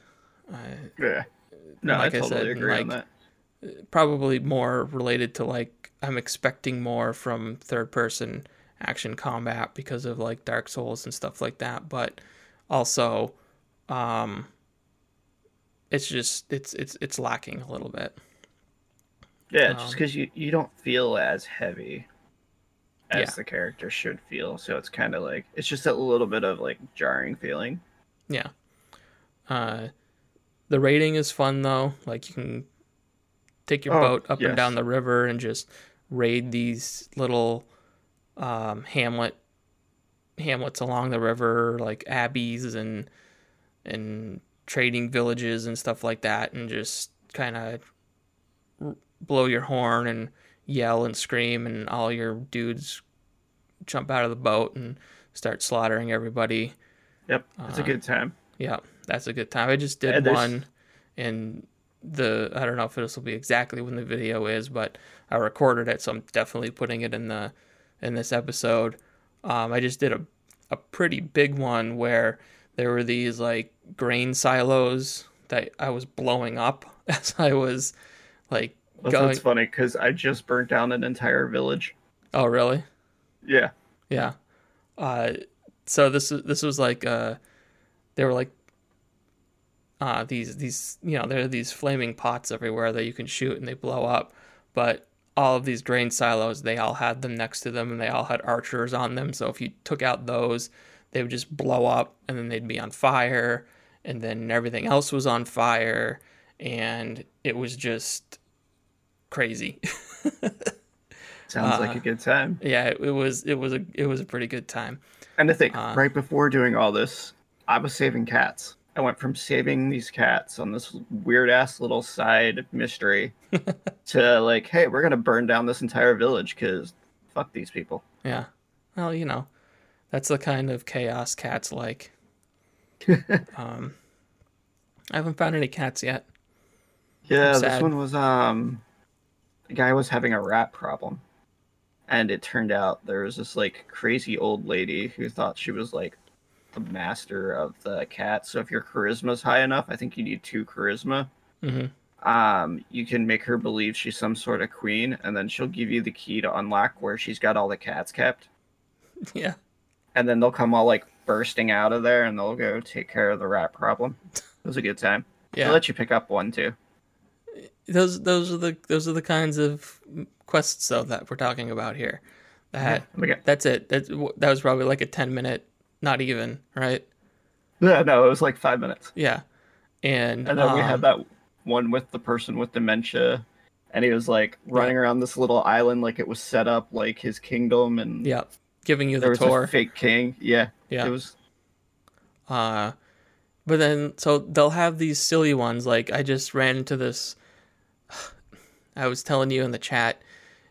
Uh, yeah. No, like I totally said, agree like, on that.
Probably more related to like I'm expecting more from third person action combat because of like Dark Souls and stuff like that, but also um it's just it's it's it's lacking a little bit.
Yeah, um, just cuz you you don't feel as heavy as yeah. the character should feel, so it's kind of like it's just a little bit of like jarring feeling.
Yeah. Uh the raiding is fun though. Like you can take your oh, boat up yes. and down the river and just raid these little um, hamlet hamlets along the river, like abbeys and and trading villages and stuff like that, and just kind of blow your horn and yell and scream, and all your dudes jump out of the boat and start slaughtering everybody.
Yep, it's uh, a good time.
Yeah, that's a good time. I just did one, and the I don't know if this will be exactly when the video is, but I recorded it, so I'm definitely putting it in the in this episode. Um, I just did a a pretty big one where there were these like grain silos that I was blowing up *laughs* as I was like
well, going. That's funny because I just burnt down an entire village.
Oh really?
Yeah.
Yeah. Uh, so this this was like uh, they were like uh, these these you know there are these flaming pots everywhere that you can shoot and they blow up, but all of these grain silos they all had them next to them and they all had archers on them. So if you took out those, they would just blow up and then they'd be on fire, and then everything else was on fire, and it was just crazy. *laughs*
Sounds uh, like a good time.
Yeah, it, it, was. It was a. It was a pretty good time.
And to think, uh, right before doing all this, I was saving cats. I went from saving these cats on this weird ass little side mystery *laughs* to like, hey, we're gonna burn down this entire village because fuck these people.
Yeah. Well, you know, that's the kind of chaos cats like. *laughs* um, I haven't found any cats yet.
Yeah, this one was um, the guy was having a rat problem, and it turned out there was this like crazy old lady who thought she was like the master of the cat. So if your charisma is high enough, I think you need two charisma. Mm-hmm. Um, you can make her believe she's some sort of queen, and then she'll give you the key to unlock where she's got all the cats kept. *laughs*
Yeah.
And then they'll come all like bursting out of there, and they'll go take care of the rat problem. *laughs* It was a good time. Yeah. They'll let you pick up one too.
Those those are the those are the kinds of quests though that we're talking about here. That yeah, that's it. That that was probably like a ten minute, not even right.
Yeah, no, it was like five minutes.
Yeah, and
and then um, we had um, that one with the person with dementia, and he was like running yeah. around this little island like it was set up like his kingdom, and
yeah, giving you the tour.
Was a fake king. Yeah,
yeah,
it was.
Uh, but then so they'll have these silly ones. Like I just ran into this. *sighs* I was telling you in the chat,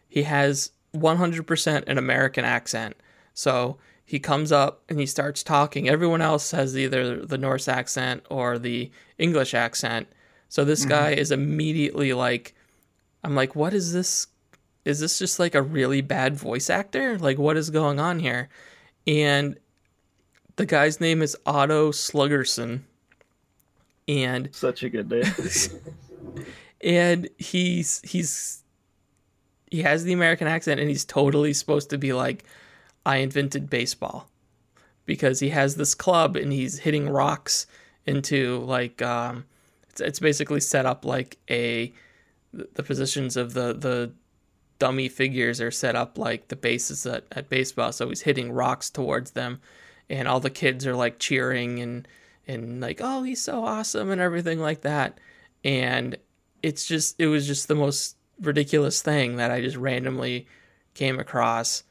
he has 100% an American accent. So he comes up and he starts talking. Everyone else has either the Norse accent or the English accent. So this mm-hmm. guy is immediately like, I'm like, what is this? Is this just like a really bad voice actor? Like, what is going on here? And the guy's name is Otto Sluggerson. And
such a good name. *laughs*
and he's he's he has the American accent and he's totally supposed to be like, I invented baseball. Because he has this club and he's hitting rocks into like um it's, it's basically set up like a the positions of the the dummy figures are set up like the bases at, at baseball so he's hitting rocks towards them and all the kids are like cheering and and like oh he's so awesome and everything like that and it's just it was just the most ridiculous thing that I just randomly came across.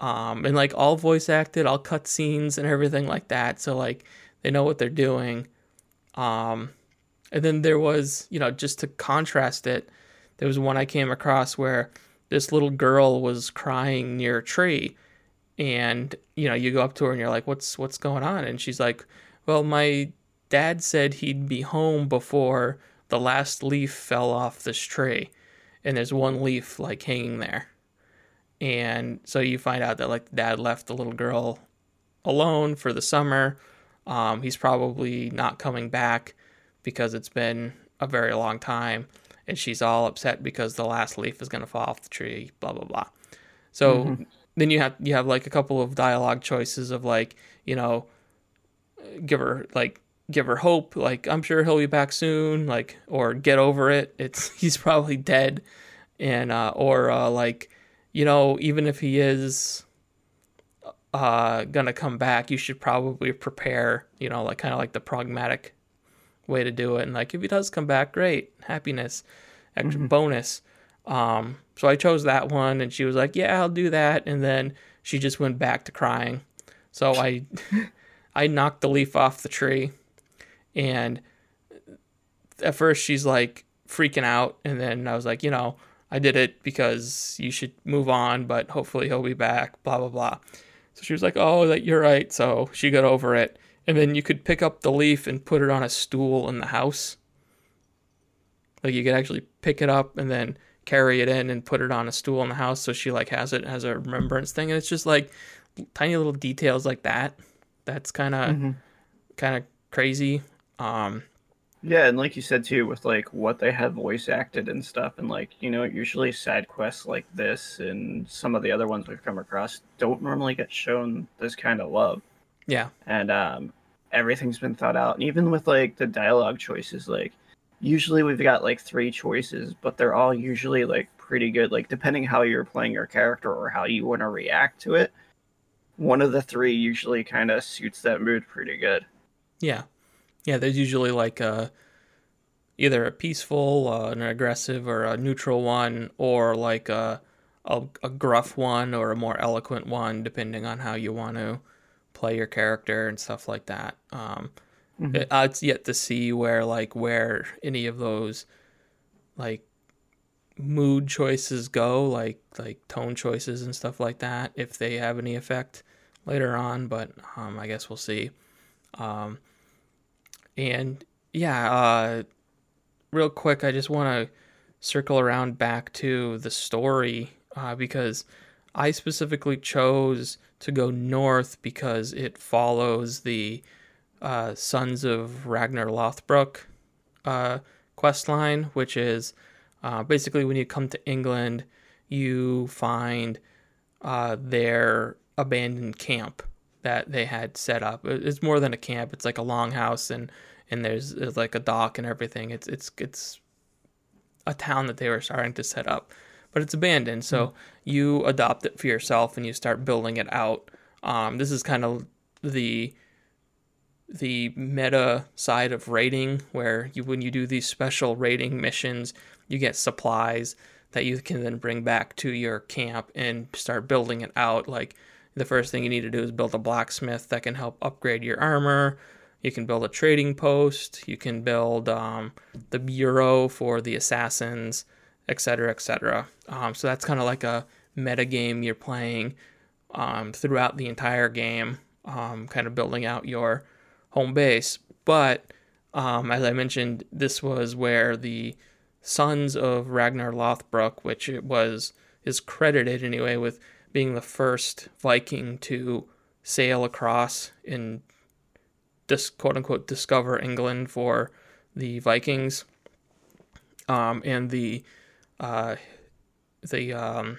Um, and like all voice acted, all cut scenes and everything like that. So like they know what they're doing. Um, and then there was, you know, just to contrast it, there was one I came across where this little girl was crying near a tree, and you know, you go up to her and you're like, "What's what's going on?" And she's like, "Well, my dad said he'd be home before the last leaf fell off this tree." and there's one leaf like hanging there. And so you find out that like dad left the little girl alone for the summer. Um, he's probably not coming back because it's been a very long time, and she's all upset because the last leaf is going to fall off the tree. Blah blah blah. So mm-hmm. then you have you have like a couple of dialogue choices of like you know, give her like give her hope like i'm sure he'll be back soon like or get over it it's *laughs* he's probably dead and uh or uh like you know even if he is uh gonna come back you should probably prepare you know like kind of like the pragmatic way to do it. And like if he does come back great happiness extra mm-hmm. bonus. Um so i chose that one and she was like yeah i'll do that. And then she just went back to crying. So i *laughs* i knocked the leaf off the tree. And at first she's like freaking out. And then I was like, you know, I did it because you should move on, but hopefully he'll be back, blah, blah, blah. So she was like, oh, that you're right. So she got over it. And then you could pick up the leaf and put it on a stool in the house. Like you could actually pick it up and then carry it in and put it on a stool in the house. So she like has it as a remembrance thing. And it's just like tiny little details like that. That's kind of mm-hmm. kind of crazy. Um,
yeah, and like you said too, with like what they have voice acted and stuff, and like you know, usually side quests like this and some of the other ones we've come across don't normally get shown this kind of love.
Yeah,
and um, everything's been thought out, and even with like the dialogue choices, like usually we've got like three choices, but they're all usually like pretty good. Like depending how you're playing your character or how you want to react to it, one of the three usually kind of suits that mood pretty good.
Yeah. Yeah, there's usually like a either a peaceful, uh, an aggressive, or a neutral one, or like a, a, a gruff one or a more eloquent one, depending on how you want to play your character and stuff like that. Um, mm-hmm. it, uh, it's yet to see where like where any of those like mood choices go, like like tone choices and stuff like that, if they have any effect later on. But um, I guess we'll see. Um, and yeah, uh, real quick, I just want to circle around back to the story uh, because I specifically chose to go north because it follows the uh, Sons of Ragnar Lothbrok uh, quest line, which is uh, basically when you come to England, you find uh, their abandoned camp that they had set up. It's more than a camp; it's like a longhouse and and there's, there's like a dock and everything. It's it's it's a town that they were starting to set up. but it's abandoned. So mm-hmm. you adopt it for yourself and you start building it out. Um, this is kind of the the meta side of raiding, where you when you do these special raiding missions, you get supplies that you can then bring back to your camp and start building it out. Like the first thing you need to do is build a blacksmith that can help upgrade your armor. You can build a trading post. You can build um, the bureau for the assassins, etc., etc. Um, so that's kind of like a meta game you're playing um, throughout the entire game, um, kind of building out your home base. But um, as I mentioned, this was where the sons of Ragnar Lothbrok, which it was is credited anyway with being the first Viking to sail across and dis, quote unquote discover England for the Vikings. Um, and the uh, the um,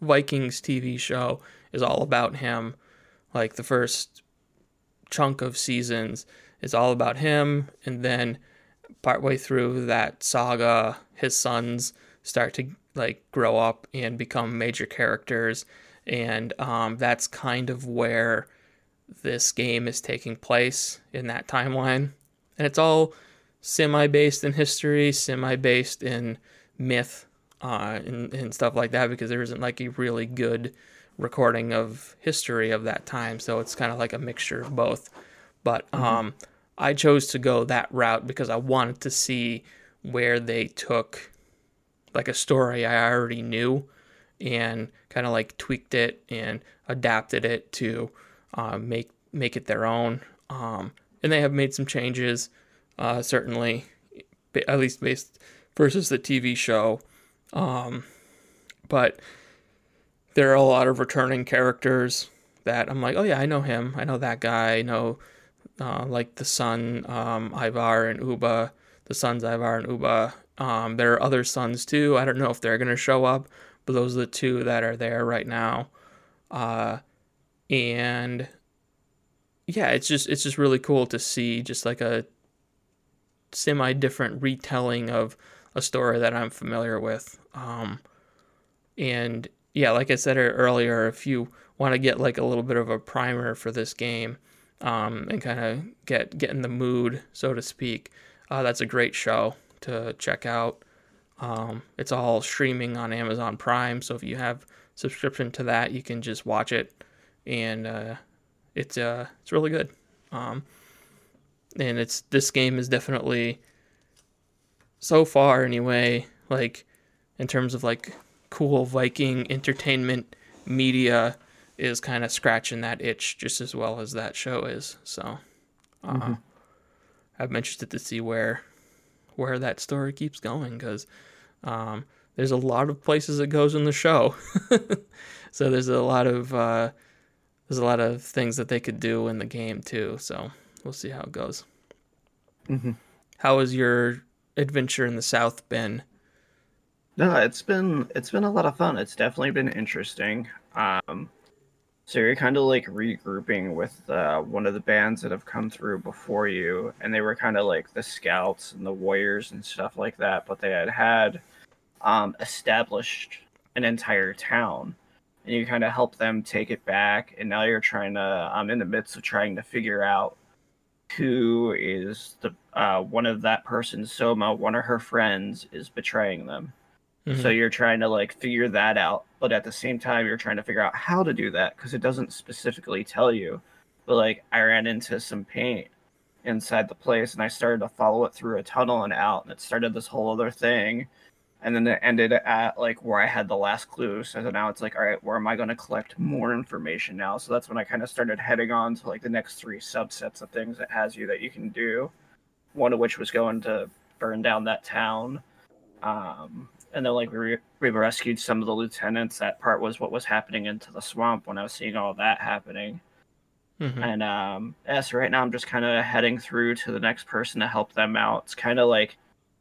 Vikings TV show is all about him. Like the first chunk of seasons is all about him, and then partway through that saga, his sons start to like grow up and become major characters, and um, that's kind of where this game is taking place in that timeline, and it's all semi-based in history, semi-based in myth, uh, and, and stuff like that, because there isn't like a really good recording of history of that time, so it's kind of like a mixture of both. But mm-hmm. um, I chose to go that route because I wanted to see where they took like a story I already knew and kind of like tweaked it and adapted it to uh, make make it their own. Um, and they have made some changes, uh, certainly, at least based versus the TV show. Um, but there are a lot of returning characters that I'm like, oh yeah, I know him. I know that guy. I know uh, like the son um, Ivar and Ubba, the sons Ivar and Ubba. Um, there are other sons too. I don't know if they're gonna show up, but those are the two that are there right now. Uh, and yeah, it's just it's just really cool to see just like a semi different retelling of a story that I'm familiar with. Um, and yeah, like I said earlier, if you want to get like a little bit of a primer for this game, um, and kind of get get in the mood, so to speak. Uh, that's a great show to check out. Um, it's all streaming on Amazon Prime, so if you have subscription to that, you can just watch it, and uh, it's uh, it's really good. Um, and it's this game is definitely so far anyway, like in terms of like cool Viking entertainment media is kind of scratching that itch just as well as that show is. So uh, mm-hmm. I'm interested to see where where that story keeps going because um, there's a lot of places it goes in the show. *laughs* so there's a lot of uh, there's a lot of things that they could do in the game too. So we'll see how it goes. Mm-hmm. How has your adventure in the South been?
No, it's been it's been a lot of fun. It's definitely been interesting. Um, so you're kind of like regrouping with uh, one of the bands that have come through before you, and they were kind of like the scouts and the warriors and stuff like that, but they had had um, established an entire town, and you kind of help them take it back. And now you're trying to, I'm in the midst of trying to figure out who is the uh, one of that person's Soma, one of her friends is betraying them. Mm-hmm. So you're trying to like figure that out, but at the same time you're trying to figure out how to do that because it doesn't specifically tell you. But like I ran into some paint inside the place and I started to follow it through a tunnel and out and it started this whole other thing. And then it ended at like where I had the last clue. So now it's like, all right, where am I going to collect more information now? So that's when I kind of started heading on to like the next three subsets of things it has you that you can do. One of which was going to burn down that town. Um, and then like we, re- we rescued some of the lieutenants. That part was what was happening into the swamp when I was seeing all that happening. Mm-hmm. And um, yeah, so right now I'm just kind of heading through to the next person to help them out. It's kind of like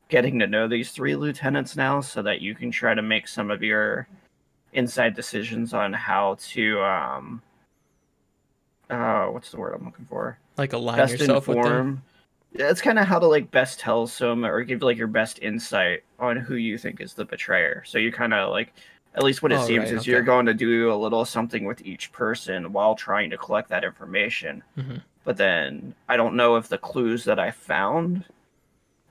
getting to know these three lieutenants now, so that you can try to make some of your inside decisions on how to um, uh, what's the word I'm looking for?
Like align Best yourself inform, with them.
Yeah, it's kind of how to like best tell some or give like your best insight on who you think is the betrayer. So you kind of like at least what it oh, seems right, is okay. you're going to do a little something with each person while trying to collect that information. Mm-hmm. But then I don't know if the clues that I found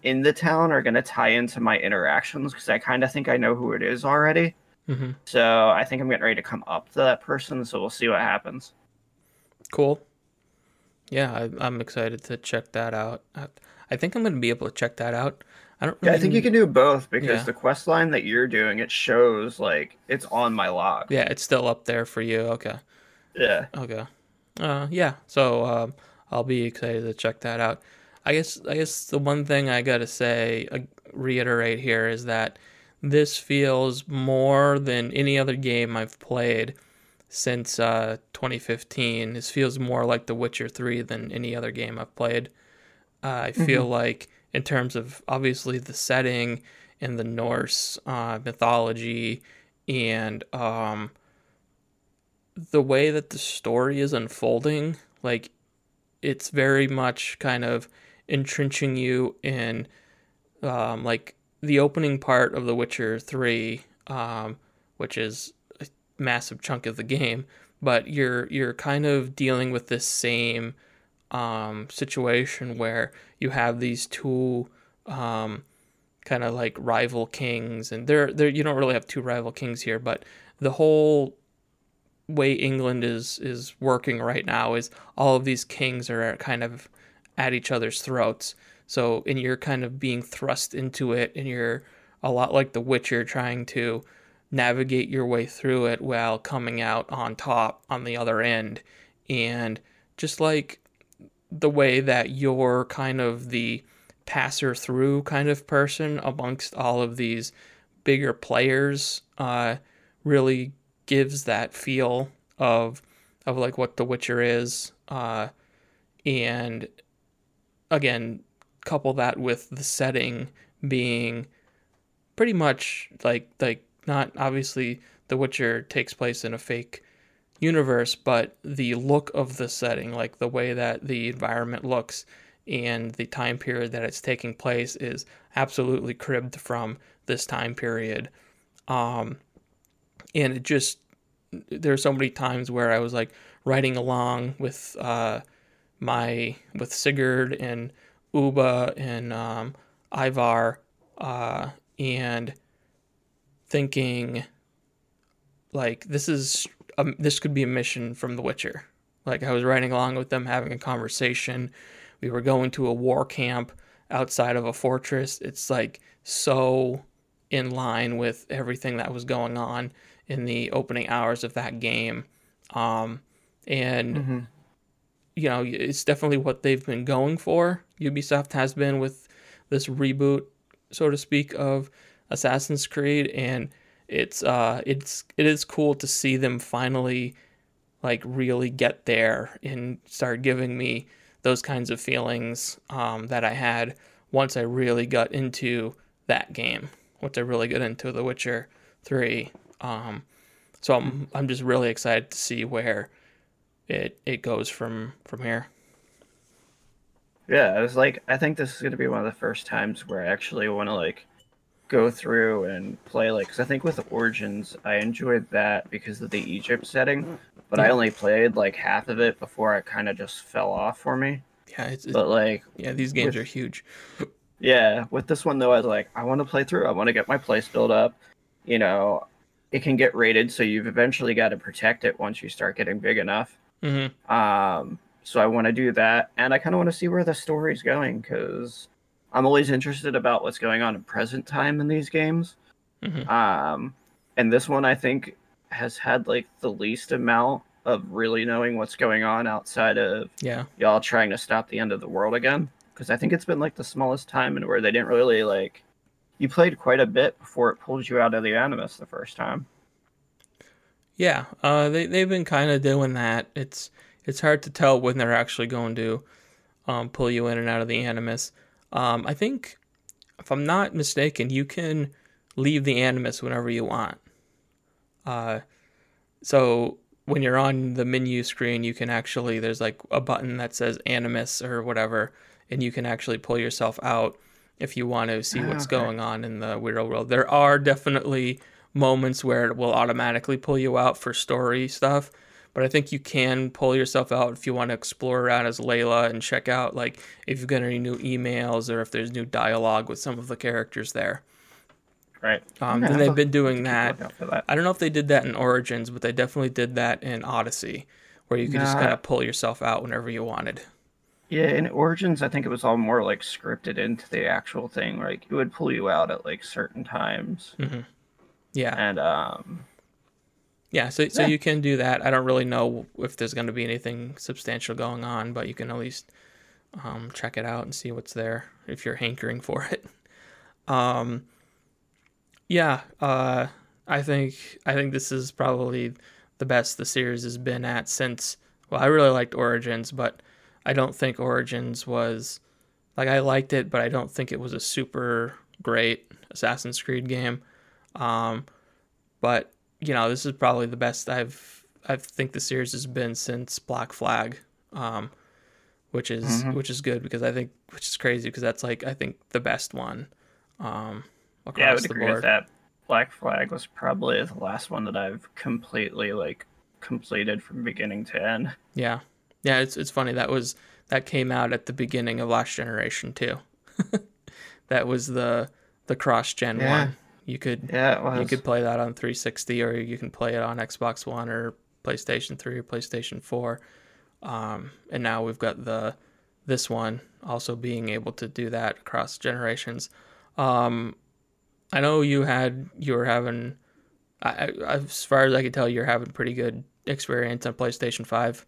in the town are going to tie into my interactions because I kind of think I know who it is already. Mm-hmm. So I think I'm getting ready to come up to that person. So we'll see what happens.
Cool. Yeah, I, am excited to check that out. I, think I'm going to be able to check that out. I don't.
Really... Yeah, I think you can do both because yeah. the quest line that you're doing it shows like it's on my log.
Yeah, it's still up there for you. Okay.
Yeah.
Okay. Uh, yeah. So um, I'll be excited to check that out. I guess. I guess the one thing I gotta say, uh, reiterate here is that this feels more than any other game I've played since uh, 2015. This feels more like The Witcher 3 than any other game I've played. Uh, I feel mm-hmm. like in terms of obviously the setting and the Norse uh, mythology and um, the way that the story is unfolding. Like, it's very much kind of entrenching you in, um, like, the opening part of The Witcher 3, um, which is massive chunk of the game, but you're you're kind of dealing with this same um, situation where you have these two um, kind of like rival kings, and there there you don't really have two rival kings here, but the whole way England is is working right now is all of these kings are kind of at each other's throats. So and you're kind of being thrust into it, and you're a lot like The Witcher, trying to navigate your way through it while coming out on top on the other end. And just like the way that you're kind of the passer through kind of person amongst all of these bigger players uh, really gives that feel of of like what The Witcher is. Uh, and again, couple that with the setting being pretty much like like not obviously The Witcher takes place in a fake universe, but the look of the setting, like the way that the environment looks and the time period that it's taking place is absolutely cribbed from this time period. Um, and it just there's so many times where I was like riding along with uh, my with Sigurd and Ubba and um, Ivar uh, and thinking like this is a, this could be a mission from The Witcher. Like I was riding along with them, having a conversation. We were going to a war camp outside of a fortress. It's like so in line with everything that was going on in the opening hours of that game. Um, and mm-hmm. you know, it's definitely what they've been going for. Ubisoft has been with this reboot, so to speak, of Assassin's Creed, and it's uh it's it is cool to see them finally like really get there and start giving me those kinds of feelings um, that I had once I really got into that game. Once I really got into The Witcher Three. Um, so I'm I'm just really excited to see where it it goes from from here.
Yeah, I was like, I think this is gonna be one of the first times where I actually want to like go through and play like because I think with Origins I enjoyed that because of the Egypt setting, but yeah. I only played like half of it before it kind of just fell off for me.
Yeah, it's,
but like
yeah, these games with, are huge.
yeah, with this one though, I was like, I want to play through. I want to get my place built up. You know, it can get rated, so you've eventually got to protect it once you start getting big enough. Mm-hmm. Um, so I want to do that, and I kind of want to see where the story's going because I'm always interested about what's going on in present time in these games. Mm-hmm. Um, and this one I think has had like the least amount of really knowing what's going on outside of
yeah
y'all trying to stop the end of the world again. Because I think it's been like the smallest time and where they didn't really like. You played quite a bit before it pulled you out of the Animus the first time.
Yeah, uh, they they've been kind of doing that. It's it's hard to tell when they're actually going to um, pull you in and out of the Animus. Um, I think, if I'm not mistaken, you can leave the Animus whenever you want. Uh, so when you're on the menu screen, you can actually there's like a button that says Animus or whatever, and you can actually pull yourself out if you want to see what's okay. going on in the real world. There are definitely moments where it will automatically pull you out for story stuff, but I think you can pull yourself out if you want to explore around as Layla and check out like if you've got any new emails or if there's new dialogue with some of the characters there.
Right.
Um, yeah, and they've been doing that. that. I don't know if they did that in Origins, but they definitely did that in Odyssey, where you could nah. just kind of pull yourself out whenever you wanted.
Yeah, in Origins, I think it was all more like scripted into the actual thing. Like it would pull you out at like certain times.
Mm-hmm. Yeah.
And um.
Yeah, so so yeah. you can do that. I don't really know if there's going to be anything substantial going on, but you can at least um, check it out and see what's there if you're hankering for it. *laughs* Um, yeah, uh, I think I think this is probably the best the series has been at since. Well, I really liked Origins, but I don't think Origins was like I liked it, but I don't think it was a super great Assassin's Creed game. Um, but you know, this is probably the best I've I think the series has been since Black Flag, um, which is mm-hmm. which is good because I think which is crazy because that's like I think the best one. Um,
across yeah, I would the agree board. with that. Black Flag was probably the last one that I've completely like completed from beginning to end.
Yeah, yeah. It's it's funny that was that came out at the beginning of last generation too. *laughs* that was the the cross gen yeah. one. You could
yeah,
you could play that on 360 or you can play it on Xbox One or PlayStation 3 or PlayStation 4. Um, and now we've got the this one also being able to do that across generations. Um, I know you had you were having, I, as far as I can tell, you're having pretty good experience on PlayStation Five.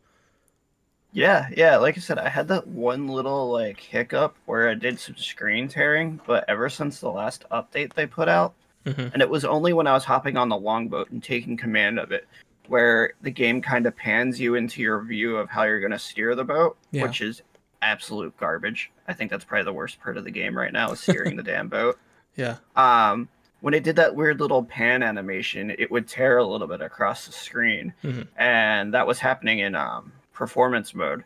Yeah, yeah. Like I said, I had that one little like hiccup where I did some screen tearing, but ever since the last update they put out, mm-hmm. and it was only when I was hopping on the longboat and taking command of it, where the game kind of pans you into your view of how you're going to steer the boat, yeah. which is absolute garbage. I think that's probably the worst part of the game right now is steering the *laughs* damn boat.
Yeah.
Um, when it did that weird little pan animation, it would tear a little bit across the screen, mm-hmm. and that was happening in um, performance mode.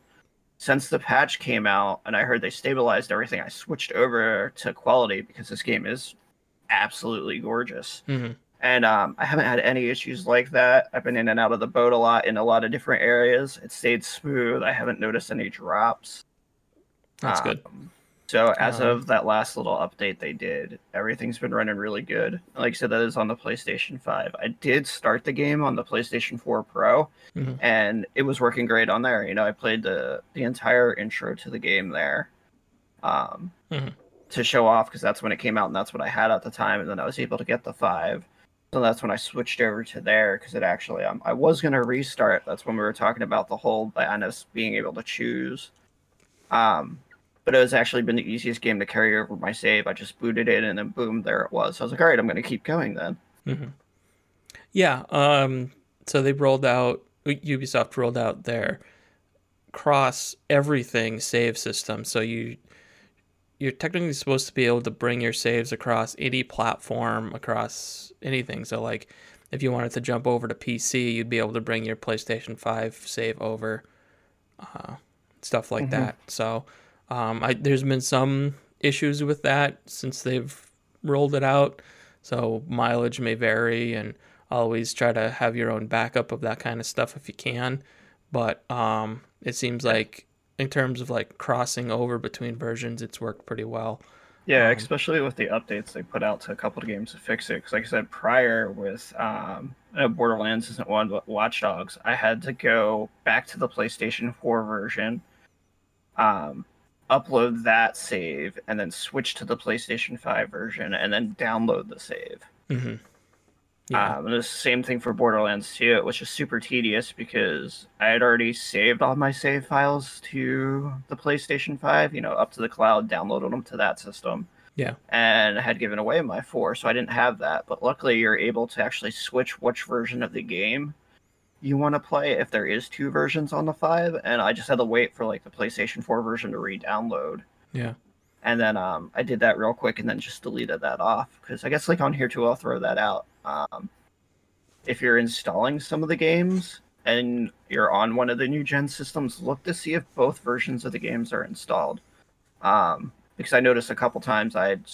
Since the patch came out, and I heard they stabilized everything, I switched over to quality because this game is absolutely gorgeous.
Mm-hmm.
And um, I haven't had any issues like that. I've been in and out of the boat a lot in a lot of different areas. It stayed smooth. I haven't noticed any drops.
That's um, good.
So as um, of that last little update they did, everything's been running really good. Like I said, that is on the PlayStation 5. I did start the game on the PlayStation 4 Pro, mm-hmm. and it was working great on there. You know, I played the the entire intro to the game there, um, mm-hmm. To show off because that's when it came out and that's what I had at the time. And then I was able to get the five. So that's when I switched over to there because it actually um, I was gonna restart. That's when we were talking about the whole Bionis being able to choose. Um, but it was actually been the easiest game to carry over my save. I just booted it and then boom, there it was. So I was like, all right, I'm going to keep going then.
Mm-hmm. Yeah. Um, so they rolled out, Ubisoft rolled out their cross everything save system. So you, you're technically supposed to be able to bring your saves across any platform, across anything. So like if you wanted to jump over to PC, you'd be able to bring your PlayStation 5 save over, uh, stuff like mm-hmm. that. So, um, I, there's been some issues with that since they've rolled it out, so mileage may vary, and always try to have your own backup of that kind of stuff if you can. But um, it seems like in terms of like crossing over between versions, it's worked pretty well.
Yeah, um, especially with the updates they put out to a couple of games to fix it. Because, like I said, prior with um, Borderlands isn't one, but Watch Dogs, I had to go back to the PlayStation 4 version, um, upload that save and then switch to the PlayStation 5 version and then download the save.
Mm-hmm.
Yeah. Um, and the same thing for Borderlands 2. It was just super tedious because I had already saved all my save files to the PlayStation 5, you know, up to the cloud, downloaded them to that system.
Yeah.
And I had given away my 4, so I didn't have that. But luckily, you're able to actually switch which version of the game you want to play if there is two versions on the 5 and i just had to wait for like the playstation 4 version to re-download
yeah
and then um, i did that real quick and then just deleted that off because i guess like on here too i'll throw that out. Um, if you're installing some of the games and you're on one of the new gen systems look to see if both versions of the games are installed. Um, because I noticed a couple times I had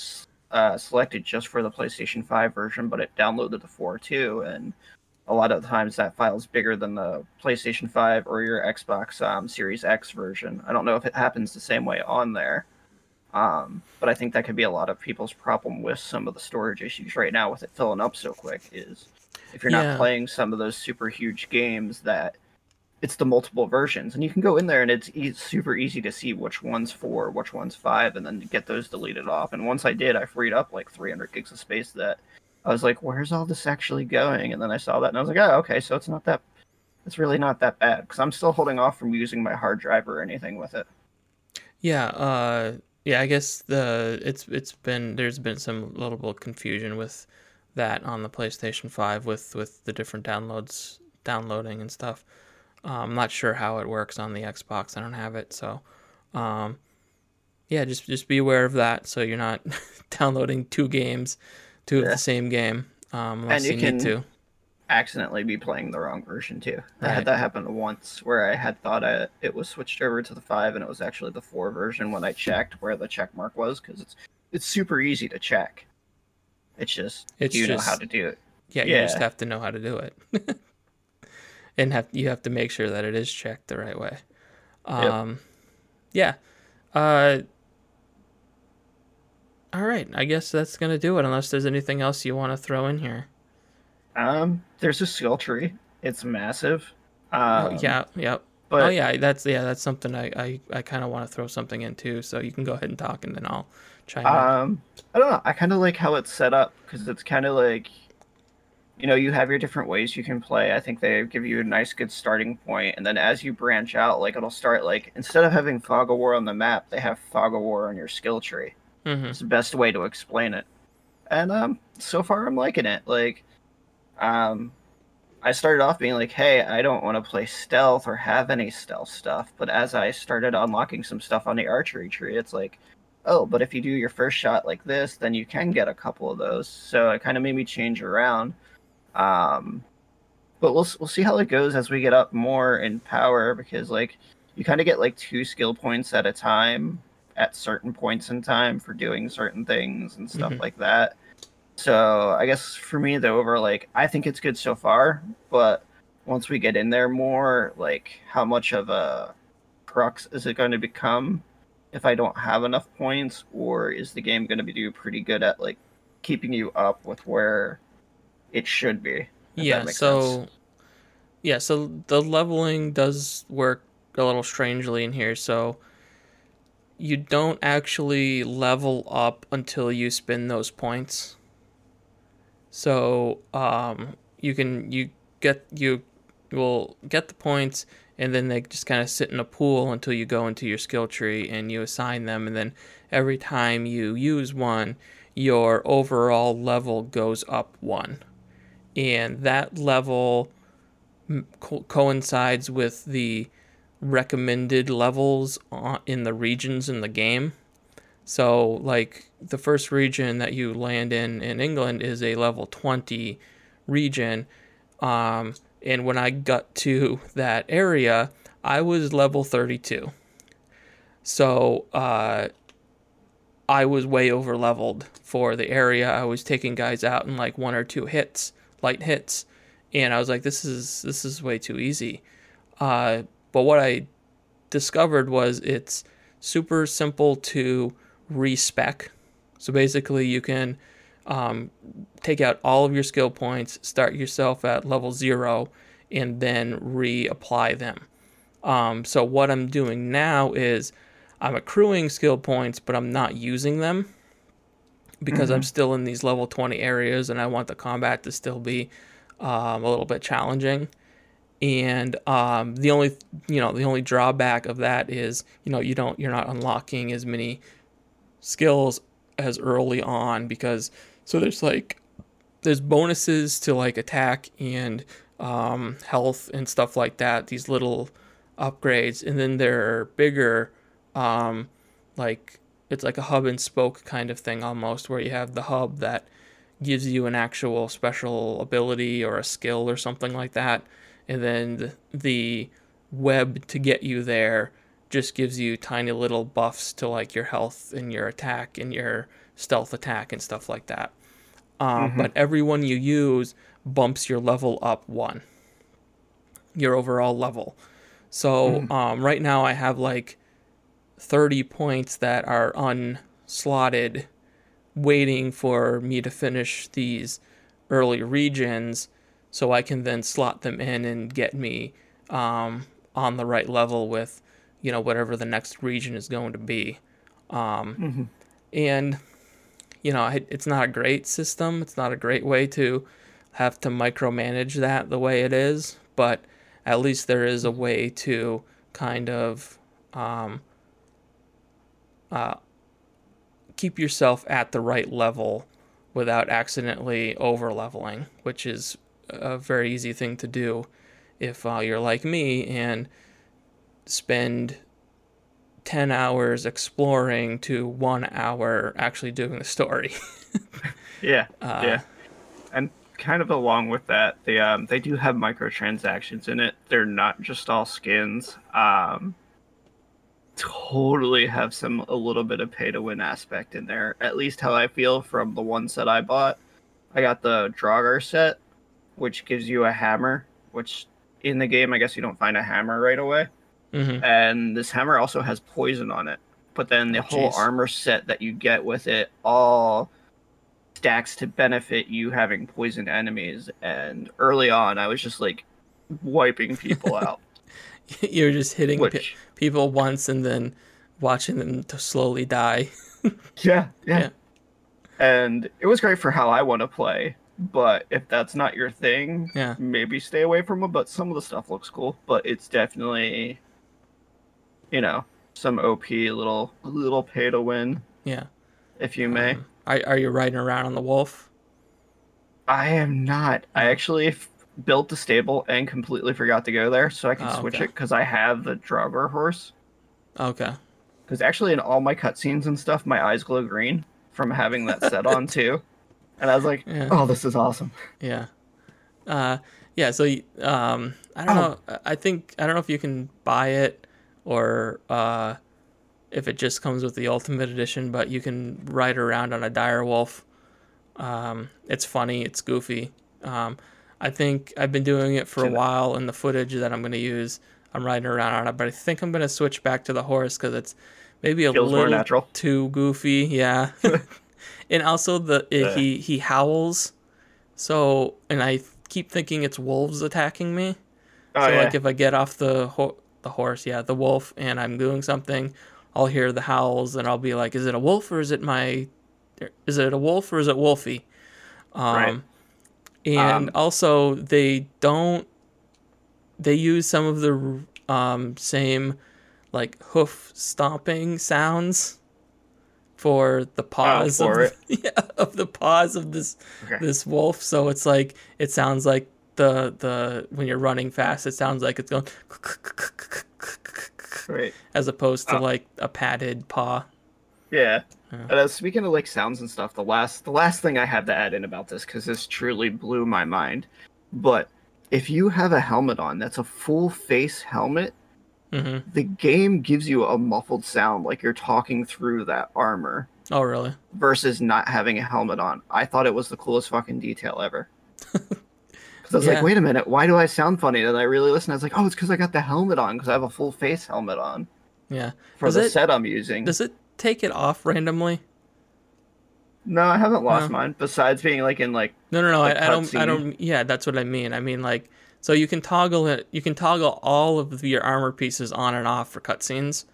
uh, selected just for the PlayStation 5 version, but it downloaded the 4 too, and a lot of the times that file is bigger than the PlayStation 5 or your Xbox um, Series X version. I don't know if it happens the same way on there, um, but I think that could be a lot of people's problem with some of the storage issues right now with it filling up so quick. Is if you're yeah. not playing some of those super huge games that it's the multiple versions, and you can go in there and it's e- super easy to see which one's four, which one's five, and then get those deleted off. And once I did, I freed up like 300 gigs of space that I was like, where's all this actually going? And then I saw that and I was like, oh, okay, so it's not that, it's really not that bad because I'm still holding off from using my hard drive or anything with it.
Yeah, uh, yeah, I guess the it's it's been there's been some little bit of confusion with that on the PlayStation Five with with the different downloads downloading and stuff. Uh, I'm not sure how it works on the Xbox. I don't have it, so um, yeah, just just be aware of that so you're not *laughs* downloading two games two yeah. of the same game um, unless and you, you need to.
Accidentally be playing the wrong version too. Right. I had that happen once where I had thought I, it was switched over to the five and it was actually the four version when I checked where the check mark was because it's it's super easy to check. It's just it's you just, know how to do it.
Yeah, yeah, you just have to know how to do it, *laughs* and have you have to make sure that it is checked the right way. Um, yep. yeah. Uh, all right, I guess that's gonna do it. Unless there's anything else you want to throw in here.
Um, there's a skill tree. It's massive. Oh, um,
oh, yeah, yeah. But, oh yeah, that's yeah, that's something I I, I kind of want to throw something in too. So you can go ahead and talk, and then I'll chime
um, in. I don't know. I kind of like how it's set up because it's kind of like, you know, you have your different ways you can play. I think they give you a nice, good starting point, and then as you branch out, like it'll start like instead of having fog of war on the map, they have fog of war on your skill tree. Mm-hmm. It's the best way to explain it. And um, so far I'm liking it. Like, um, I started off being like, "Hey, I don't want to play stealth or have any stealth stuff." But as I started unlocking some stuff on the archery tree, it's like, "Oh, but if you do your first shot like this, then you can get a couple of those." So it kind of made me change around. Um, but we'll we'll see how it goes as we get up more in power because like you kind of get like two skill points at a time at certain points in time for doing certain things and stuff mm-hmm. like that. So I guess for me, the over like I think it's good so far, but once we get in there more, like how much of a crux is it going to become if I don't have enough points, or is the game going to be do pretty good at like keeping you up with where it should be?
Yeah. So. Sense. Yeah, so the leveling does work a little strangely in here. So you don't actually level up until you spend those points. So um, you can you get you will get the points and then they just kind of sit in a pool until you go into your skill tree and you assign them and then every time you use one your overall level goes up one and that level co- coincides with the recommended levels in the regions in the game. So, like the first region that you land in in England is a level 20 region. Um, and when I got to that area, I was level 32. So, uh, I was way over leveled for the area. I was taking guys out in like one or two hits, light hits, and I was like, "This is this is way too easy." Uh, but what I discovered was it's super simple to respec. So basically, you can um, take out all of your skill points, start yourself at level zero, and then reapply them. Um, so what I'm doing now is I'm accruing skill points, but I'm not using them because mm-hmm. I'm still in these level 20 areas, and I want the combat to still be um, a little bit challenging and um, the only you know the only drawback of that is you know you don't you're not unlocking as many skills as early on because so there's like there's bonuses to like attack and um, health and stuff like that these little upgrades. And then there are bigger um, like it's like a hub and spoke kind of thing almost where you have the hub that gives you an actual special ability or a skill or something like that. And then the web to get you there just gives you tiny little buffs to like your health and your attack and your stealth attack and stuff like that. Um, mm-hmm. But every one you use bumps your level up one, your overall level. So mm. um, right now I have like 30 points that are unslotted, waiting for me to finish these early regions so I can then slot them in and get me um, on the right level with, you know, whatever the next region is going to be. Um, mm-hmm. And, you know, it's not a great system. It's not a great way to have to micromanage that the way it is, but at least there is a way to kind of um, uh, keep yourself at the right level without accidentally over leveling, which is a very easy thing to do if uh, you're like me and spend 10 hours exploring to one hour actually doing the story. *laughs*
yeah. Uh, yeah. And kind of along with that, they um they do have microtransactions in it. They're not just all skins. Um totally have some a little bit of pay to win aspect in there. At least how I feel from the ones that I bought. I got the Draugr set, which gives you a hammer, which in the game I guess you don't find a hammer right away. Mm-hmm. And this hammer also has poison on it. But then the oh, whole geez. armor set that you get with it all stacks to benefit you having poisoned enemies. And early on, I was just like wiping people *laughs* out.
You're just hitting Which, people once and then watching them slowly die. *laughs*
yeah, yeah, yeah. And it was great for how I want to play. But if that's not your thing,
yeah,
maybe stay away from it. But some of the stuff looks cool. But it's definitely, you know, some OP little little pay to win.
Yeah,
if you may.
Um, are are you riding around on the wolf?
I am not. I actually built the stable and completely forgot to go there, so I can oh, switch okay. it because I have the Draugr horse.
Okay.
Because actually, in all my cutscenes and stuff, my eyes glow green from having that set on *laughs* too, and I was like, yeah. "Oh, this is awesome."
Yeah. Uh, yeah. So, um, I don't oh. know. I think I don't know if you can buy it or uh, if it just comes with the Ultimate Edition, but you can ride around on a dire wolf. Um, it's funny. It's goofy. Um, I think I've been doing it for a while, and the footage that I'm going to use, I'm riding around on it. But I think I'm going to switch back to the horse because it's maybe a Feels little too goofy. Yeah, *laughs* and also the yeah. he he howls, so and I keep thinking it's wolves attacking me. Oh, so yeah. like if I get off the ho- the horse, yeah, the wolf, and I'm doing something, I'll hear the howls, and I'll be like, "Is it a wolf or is it my? Is it a wolf or is it Wolfie?" Um, right and um, also they don't they use some of the um, same like hoof stomping sounds for the paws
oh, for
of, *laughs* yeah, of the paws of this okay. this wolf so it's like it sounds like the the when you're running fast it sounds like it's going
right.
as opposed to oh. like a padded paw
yeah yeah. Uh, speaking of like sounds and stuff, the last the last thing I have to add in about this because this truly blew my mind. But if you have a helmet on that's a full face helmet, mm-hmm. the game gives you a muffled sound like you're talking through that armor.
Oh, really?
Versus not having a helmet on. I thought it was the coolest fucking detail ever. *laughs* Because I was yeah. like, wait a minute, why do I sound funny? And I really listened. I was like, oh, it's because I got the helmet on because I have a full face helmet on.
Yeah.
For does the it, set I'm using.
Does it take it off randomly?
No, I haven't lost no. mine. Besides being like in like
no, no, no. I, I don't. Scene. I don't. Yeah, that's what I mean. I mean like so you can toggle it. You can toggle all of your armor pieces on and off for cutscenes,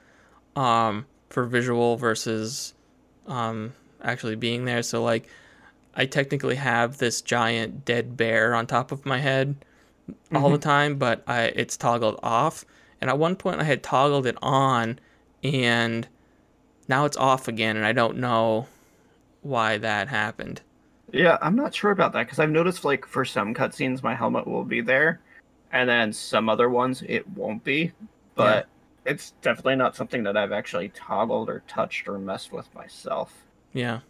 um, for visual versus, um, actually being there. So like, I technically have this giant dead bear on top of my head mm-hmm. all the mm-hmm. time, but I it's toggled off. And at one point I had toggled it on, and now it's off again, and I don't know why that happened.
Yeah, I'm not sure about that because I've noticed like for some cutscenes my helmet will be there, and then some other ones it won't be. But yeah. it's definitely not something that I've actually toggled or touched or messed with myself.
Yeah.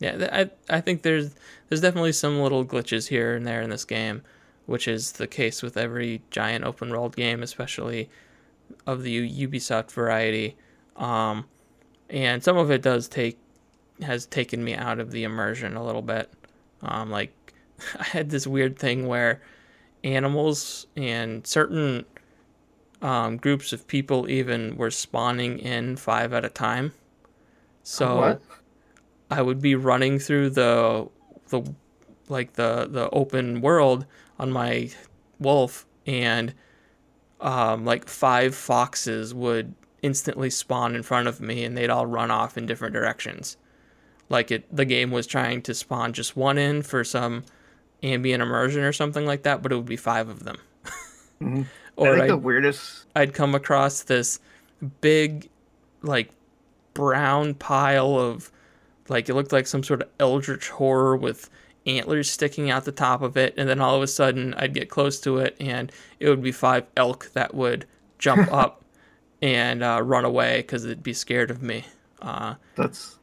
Yeah, I I think there's there's definitely some little glitches here and there in this game, which is the case with every giant open world game, especially of the Ubisoft variety, um, and some of it does take has taken me out of the immersion a little bit. Um, like *laughs* I had this weird thing where animals and certain um, groups of people even were spawning in five at a time. So what? I would be running through the the like the the open world on my wolf and um, like five foxes would instantly spawn in front of me and they'd all run off in different directions like it the game was trying to spawn just one in for some ambient immersion or something like that but it would be five of them
mm-hmm. *laughs* or I think I'd, the weirdest
I'd come across this big like brown pile of like it looked like some sort of eldritch horror with antlers sticking out the top of it and then all of a sudden I'd get close to it and it would be five elk that would jump *laughs* up and uh, run away because they'd be scared of me. Uh,
that's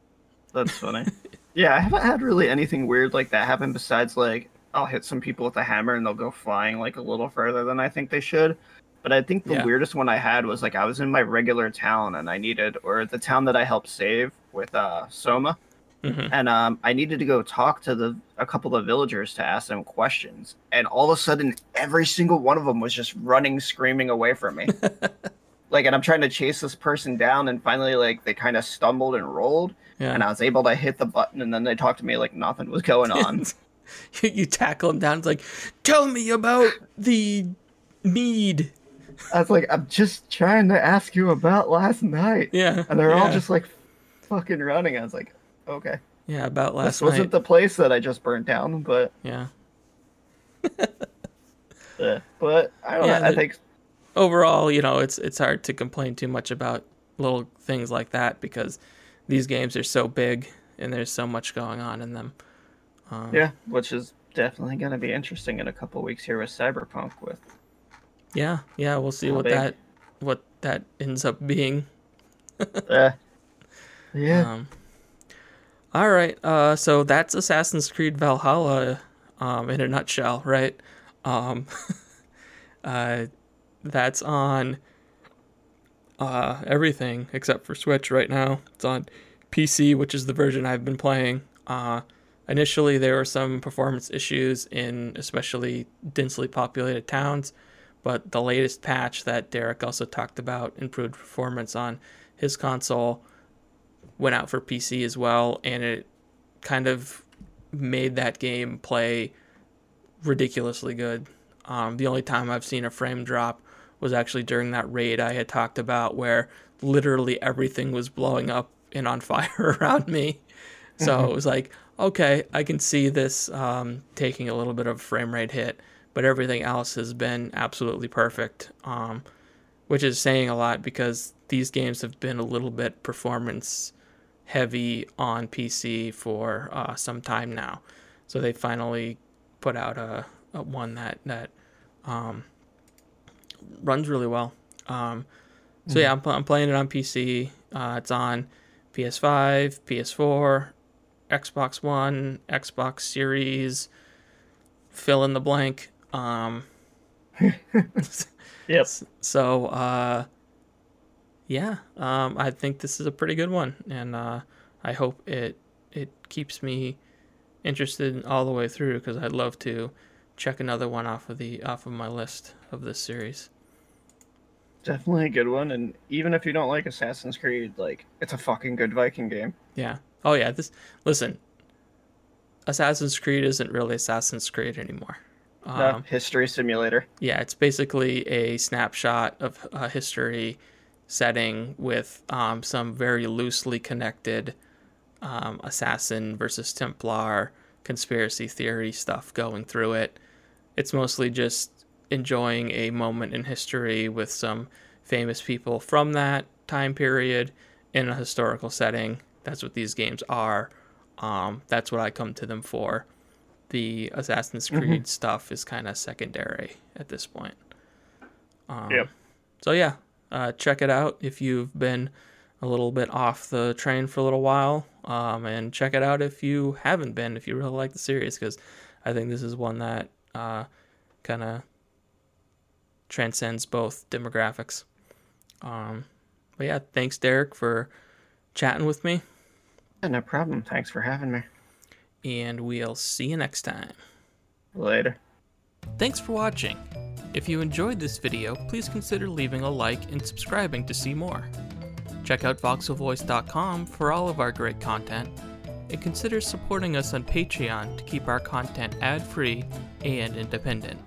that's funny. *laughs* yeah, I haven't had really anything weird like that happen besides like I'll hit some people with a hammer and they'll go flying like a little further than I think they should. But I think the yeah. weirdest one I had was like I was in my regular town and I needed, or the town that I helped save with uh, Soma, mm-hmm. and um, I needed to go talk to the a couple of villagers to ask them questions. And all of a sudden, every single one of them was just running, screaming away from me. *laughs* like, and I'm trying to chase this person down, and finally, like, they kind of stumbled and rolled, yeah. and I was able to hit the button, and then they talked to me like nothing was going on. *laughs*
you tackle them down. It's like, tell me about the mead
I was like, I'm just trying to ask you about last night.
Yeah.
And they're
yeah.
all just like fucking running. I was like, okay.
Yeah, about last
this wasn't the place that I just burnt down, but
yeah. *laughs*
yeah but I don't yeah, know. I think
overall, you know, it's it's hard to complain too much about little things like that because these games are so big and there's so much going on in them.
Um, yeah, which is definitely going to be interesting in a couple weeks here with Cyberpunk with
yeah, yeah, we'll see How what big? that what that ends up being. *laughs*
yeah. Yeah. Um,
all right. Uh, so that's Assassin's Creed Valhalla, um, in a nutshell, right? Um, *laughs* uh, that's on uh, everything except for Switch right now. It's on PC, which is the version I've been playing. Uh, initially, there were some performance issues in especially densely populated towns. But the latest patch that Derek also talked about improved performance on his console went out for PC as well, and it kind of made that game play ridiculously good. Um, the only time I've seen a frame drop was actually during that raid I had talked about, where literally everything was blowing up and on *laughs* fire around me. So mm-hmm. it was like, okay, I can see this um, taking a little bit of frame rate hit but everything else has been absolutely perfect, um, which is saying a lot because these games have been a little bit performance heavy on PC for uh, some time now. So they finally put out a, a one that that um, runs really well. Um, so yeah, mm-hmm. I'm, I'm playing it on PC. Uh, it's on PS5, PS4, Xbox One, Xbox Series. Fill in the blank. Um, *laughs*
yep. *laughs*
So, uh, yeah, um, I think this is a pretty good one, and uh, I hope it it keeps me interested all the way through because I'd love to check another one off of the off of my list of this series.
Definitely a good one, and even if you don't like Assassin's Creed, like it's a fucking good Viking game.
Yeah. Oh yeah. This listen. Assassin's Creed isn't really Assassin's Creed anymore.
Um, history simulator.
Yeah, it's basically a snapshot of a history setting with um, some very loosely connected um, assassin versus Templar conspiracy theory stuff going through it. It's mostly just enjoying a moment in history with some famous people from that time period in a historical setting. That's what these games are. Um, that's what I come to them for the Assassin's mm-hmm. Creed mm-hmm. stuff is kind of secondary at this point. Um, yep. So yeah, uh, check it out if you've been a little bit off the train for a little while, um, and check it out if you haven't been. If you really like the series, because I think this is one that uh, kind of transcends both demographics. Um, but yeah, thanks, Derek, for chatting with me.
Yeah, no problem. Thanks for having me.
And we'll see you next time.
Later.
Thanks for watching. If you enjoyed this video, please consider leaving a like and subscribing to see more. Check out voxelvoice.com for all of our great content, and consider supporting us on Patreon to keep our content ad free and independent.